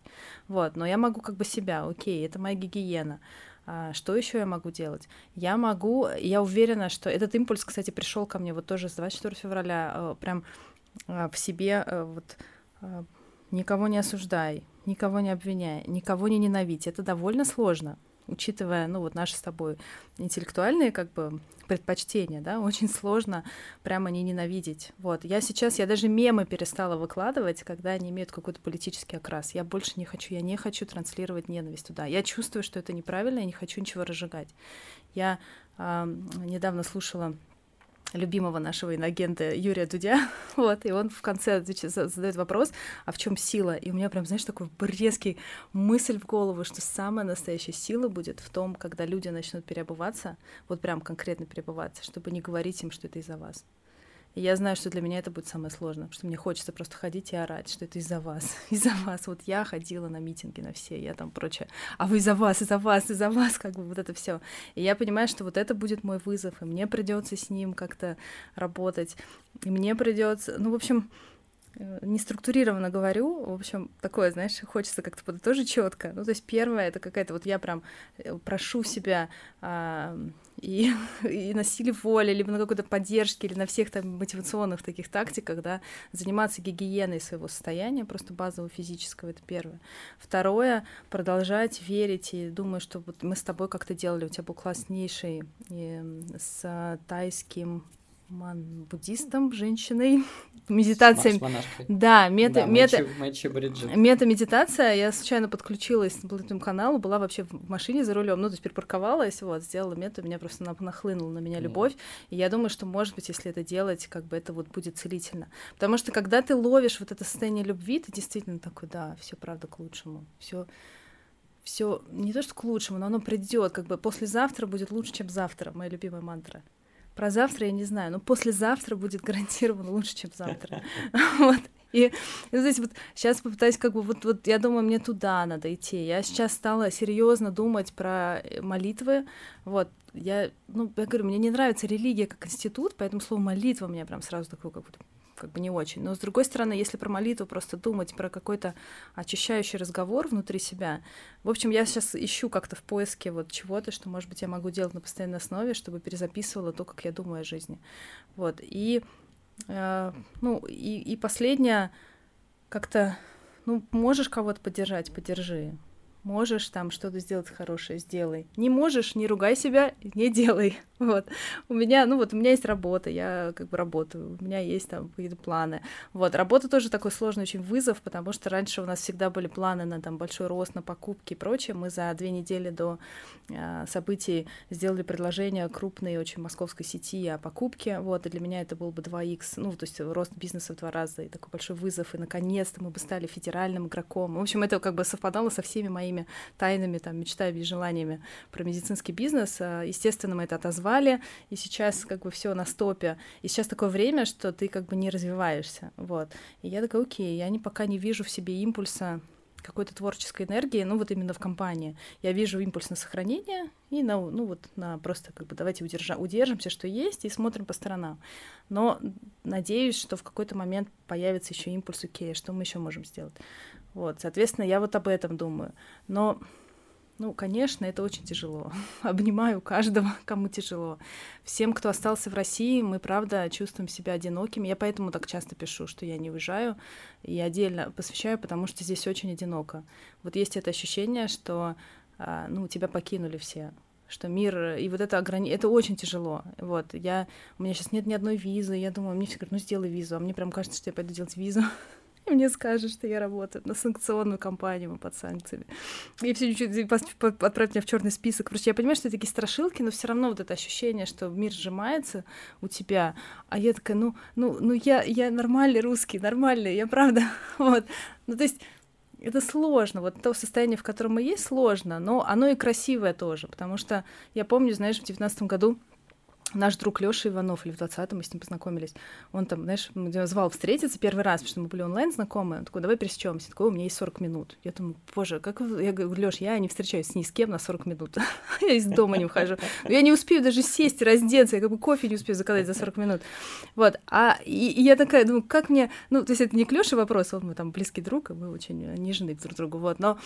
Вот, но я могу как бы себя, окей, это моя гигиена. А, что еще я могу делать? Я могу, я уверена, что этот импульс, кстати, пришел ко мне вот тоже с 24 февраля, а, прям а, в себе вот никого не осуждай, никого не обвиняй, никого не ненавидь. Это довольно сложно учитывая, ну, вот наши с тобой интеллектуальные, как бы, предпочтения, да, очень сложно прямо не ненавидеть. Вот, я сейчас, я даже мемы перестала выкладывать, когда они имеют какой-то политический окрас. Я больше не хочу, я не хочу транслировать ненависть туда. Я чувствую, что это неправильно, я не хочу ничего разжигать. Я э, недавно слушала любимого нашего иногента Юрия Дудя, вот, и он в конце задает вопрос, а в чем сила? И у меня прям, знаешь, такой резкий мысль в голову, что самая настоящая сила будет в том, когда люди начнут переобуваться, вот прям конкретно переобуваться, чтобы не говорить им, что это из-за вас. И я знаю, что для меня это будет самое сложное, потому что мне хочется просто ходить и орать, что это из-за вас, из-за вас. Вот я ходила на митинги на все, я там прочее, а вы из-за вас, из-за вас, из-за вас, как бы вот это все. И я понимаю, что вот это будет мой вызов, и мне придется с ним как-то работать, и мне придется, ну, в общем, Э, не структурированно говорю, в общем, такое, знаешь, хочется как-то подытожить четко. Ну, то есть первое это какая-то вот я прям э, прошу себя а, и, и на силе воли, либо на какой-то поддержке, или на всех там мотивационных таких тактиках, да, заниматься гигиеной своего состояния, просто базово физического, это первое. Второе, продолжать верить и думаю, что вот мы с тобой как-то делали, у тебя был класснейший и с тайским ман буддистом, женщиной, медитация. Да, мета, да, мета, мета медитация. Я случайно подключилась к этому каналу, была вообще в машине за рулем, ну, то есть припарковалась, вот, сделала мету, меня просто нахлынула на меня любовь. Yeah. И я думаю, что, может быть, если это делать, как бы это вот будет целительно. Потому что когда ты ловишь вот это состояние любви, ты действительно такой, да, все правда к лучшему, все все не то что к лучшему, но оно придет, как бы послезавтра будет лучше, чем завтра, моя любимая мантра. Про завтра я не знаю, но послезавтра будет гарантированно лучше, чем завтра. Вот. И, и здесь вот сейчас попытаюсь как бы вот, вот я думаю, мне туда надо идти. Я сейчас стала серьезно думать про э, молитвы. Вот я, ну, я говорю, мне не нравится религия как институт, поэтому слово молитва у меня прям сразу такое как будто как бы не очень. Но с другой стороны, если про молитву просто думать, про какой-то очищающий разговор внутри себя, в общем, я сейчас ищу как-то в поиске вот чего-то, что, может быть, я могу делать на постоянной основе, чтобы перезаписывала то, как я думаю о жизни. Вот. И, э, ну, и, и последнее, как-то, ну, можешь кого-то поддержать, поддержи. Можешь там что-то сделать хорошее, сделай. Не можешь, не ругай себя, не делай. Вот. У меня, ну вот, у меня есть работа, я как бы работаю, у меня есть там какие-то планы. Вот. Работа тоже такой сложный очень вызов, потому что раньше у нас всегда были планы на там большой рост, на покупки и прочее. Мы за две недели до э, событий сделали предложение крупной очень московской сети о покупке. Вот. И для меня это был бы 2х, ну, то есть рост бизнеса в два раза и такой большой вызов. И наконец-то мы бы стали федеральным игроком. В общем, это как бы совпадало со всеми моими тайнами, там, мечтами и желаниями про медицинский бизнес. А, естественно, мы это отозвали и сейчас как бы все на стопе. И сейчас такое время, что ты как бы не развиваешься, вот. И я такая, окей, я не, пока не вижу в себе импульса какой-то творческой энергии, ну вот именно в компании. Я вижу импульс на сохранение и на, ну вот на просто как бы давайте удержа, удержимся, что есть, и смотрим по сторонам. Но надеюсь, что в какой-то момент появится еще импульс, окей, что мы еще можем сделать. Вот, соответственно, я вот об этом думаю. Но ну, конечно, это очень тяжело. Обнимаю каждого, кому тяжело. Всем, кто остался в России, мы, правда, чувствуем себя одинокими. Я поэтому так часто пишу, что я не уезжаю. И отдельно посвящаю, потому что здесь очень одиноко. Вот есть это ощущение, что а, ну, тебя покинули все что мир, и вот это ограни... это очень тяжело. Вот, я, у меня сейчас нет ни одной визы, я думаю, мне все говорят, ну сделай визу, а мне прям кажется, что я пойду делать визу. и мне скажут, что я работаю на санкционную компанию, под санкциями. И все чуть-чуть меня в черный список. Просто я понимаю, что это такие страшилки, но все равно вот это ощущение, что мир сжимается у тебя. А я такая, ну, ну, ну я, я нормальный русский, нормальный, я правда. Вот. Ну, то есть это сложно. Вот то состояние, в котором мы есть, сложно, но оно и красивое тоже. Потому что я помню, знаешь, в девятнадцатом году наш друг Лёша Иванов, или в 20-м мы с ним познакомились, он там, знаешь, звал встретиться первый раз, потому что мы были онлайн знакомы, он такой, давай пересечемся. Такой, у меня есть 40 минут. Я думаю, боже, как. Я говорю, Лёш, я не встречаюсь ни с кем на 40 минут. я из дома не ухожу. Я не успею даже сесть, раздеться, я как бы кофе не успею заказать за 40 минут. Вот. А и, и я такая, думаю, как мне... Ну, то есть это не к Лёше вопрос, он мы там близкий друг, и мы очень нежны друг другу, вот. Но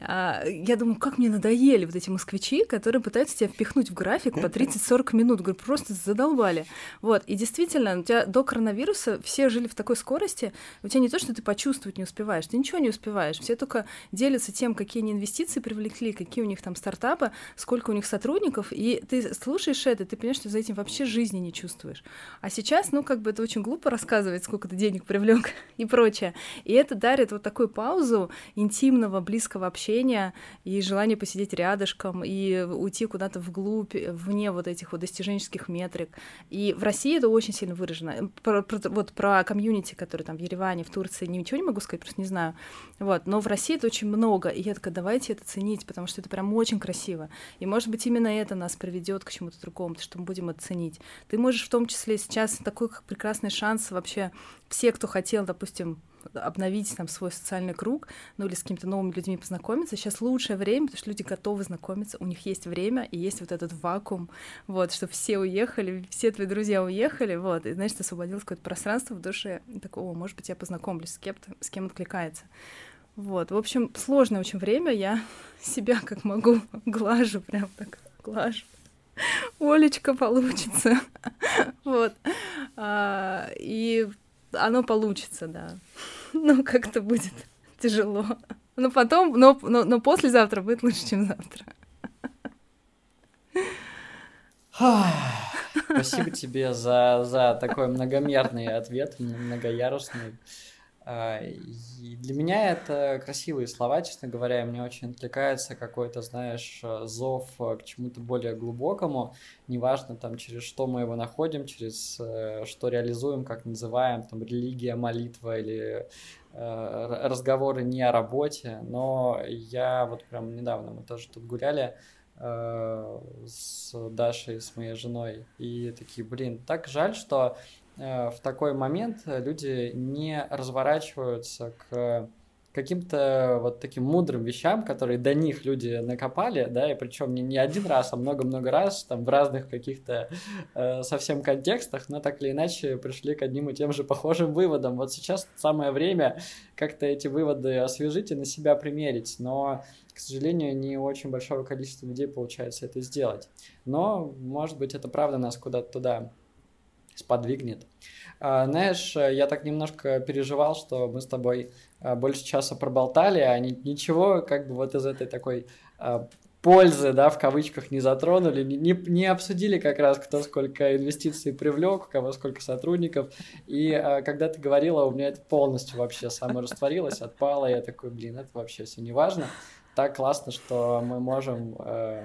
а, я думаю, как мне надоели вот эти москвичи, которые пытаются тебя впихнуть в график по 30-40 минут. Говорю, просто задолбали. Вот, и действительно, у тебя до коронавируса все жили в такой скорости, у тебя не то, что ты почувствовать не успеваешь, ты ничего не успеваешь, все только делятся тем, какие они инвестиции привлекли, какие у них там стартапы, сколько у них сотрудников, и ты слушаешь это, ты понимаешь, что за этим вообще жизни не чувствуешь. А сейчас, ну, как бы это очень глупо рассказывать, сколько ты денег привлек и прочее. И это дарит вот такую паузу интимного, близкого общения и желание посидеть рядышком и уйти куда-то вглубь, вне вот этих вот достиженческих никаких метрик. И в России это очень сильно выражено. Про, про, вот про комьюнити, который там в Ереване, в Турции, ничего не могу сказать, просто не знаю. Вот. Но в России это очень много, и я такая, давайте это ценить, потому что это прям очень красиво. И, может быть, именно это нас приведет к чему-то другому, что мы будем это. Ты можешь в том числе сейчас такой прекрасный шанс вообще все, кто хотел, допустим, обновить там свой социальный круг, ну или с какими-то новыми людьми познакомиться. Сейчас лучшее время, потому что люди готовы знакомиться, у них есть время и есть вот этот вакуум, вот, что все уехали, все твои друзья уехали, вот, и, значит, освободилось какое-то пространство в душе, такого, может быть, я познакомлюсь с кем-то, с кем откликается. Вот, в общем, сложное очень время, я себя как могу глажу, прям так глажу. Олечка получится. вот. А, и оно получится, да. Ну, как-то будет тяжело. Но потом, но, но, но послезавтра будет лучше, чем завтра. Спасибо тебе за, за такой многомерный ответ, многоярусный. А, и для меня это красивые слова, честно говоря, мне очень откликается какой-то, знаешь, зов к чему-то более глубокому, неважно там через что мы его находим, через э, что реализуем, как называем, там религия, молитва или э, разговоры не о работе, но я вот прям недавно, мы тоже тут гуляли, э, с Дашей, с моей женой, и такие, блин, так жаль, что Э, в такой момент люди не разворачиваются к каким-то вот таким мудрым вещам, которые до них люди накопали, да, и причем не, не один раз, а много-много раз, там, в разных каких-то э, совсем контекстах, но так или иначе пришли к одним и тем же похожим выводам. Вот сейчас самое время как-то эти выводы освежить и на себя примерить, но, к сожалению, не очень большого количества людей получается это сделать. Но, может быть, это правда нас куда-то туда сподвигнет. А, знаешь, я так немножко переживал, что мы с тобой а, больше часа проболтали, а ничего как бы вот из этой такой а, пользы, да, в кавычках не затронули, не, не обсудили как раз, кто сколько инвестиций привлек, у кого сколько сотрудников. И когда ты говорила, у меня это полностью вообще само растворилось, отпало, я такой, блин, это вообще все не важно так классно, что мы можем, э,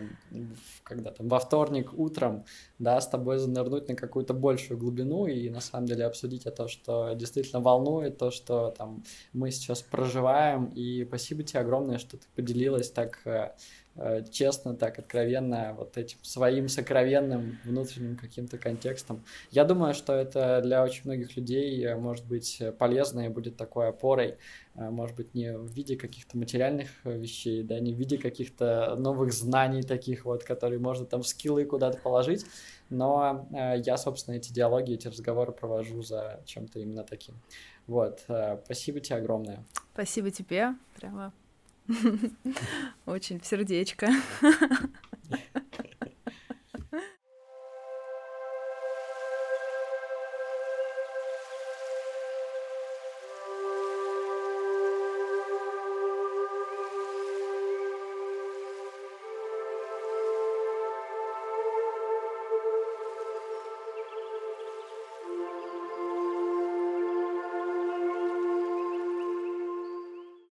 когда там во вторник утром, да, с тобой занырнуть на какую-то большую глубину и на самом деле обсудить то, что действительно волнует, то, что там мы сейчас проживаем. И спасибо тебе огромное, что ты поделилась так Э, честно, так откровенно, вот этим своим сокровенным внутренним каким-то контекстом. Я думаю, что это для очень многих людей э, может быть полезно и будет такой опорой, э, может быть, не в виде каких-то материальных вещей, да, не в виде каких-то новых знаний таких вот, которые можно там в скиллы куда-то положить, но я, собственно, эти диалоги, эти разговоры провожу за чем-то именно таким. Вот, спасибо тебе огромное. Спасибо тебе, прямо очень в сердечко.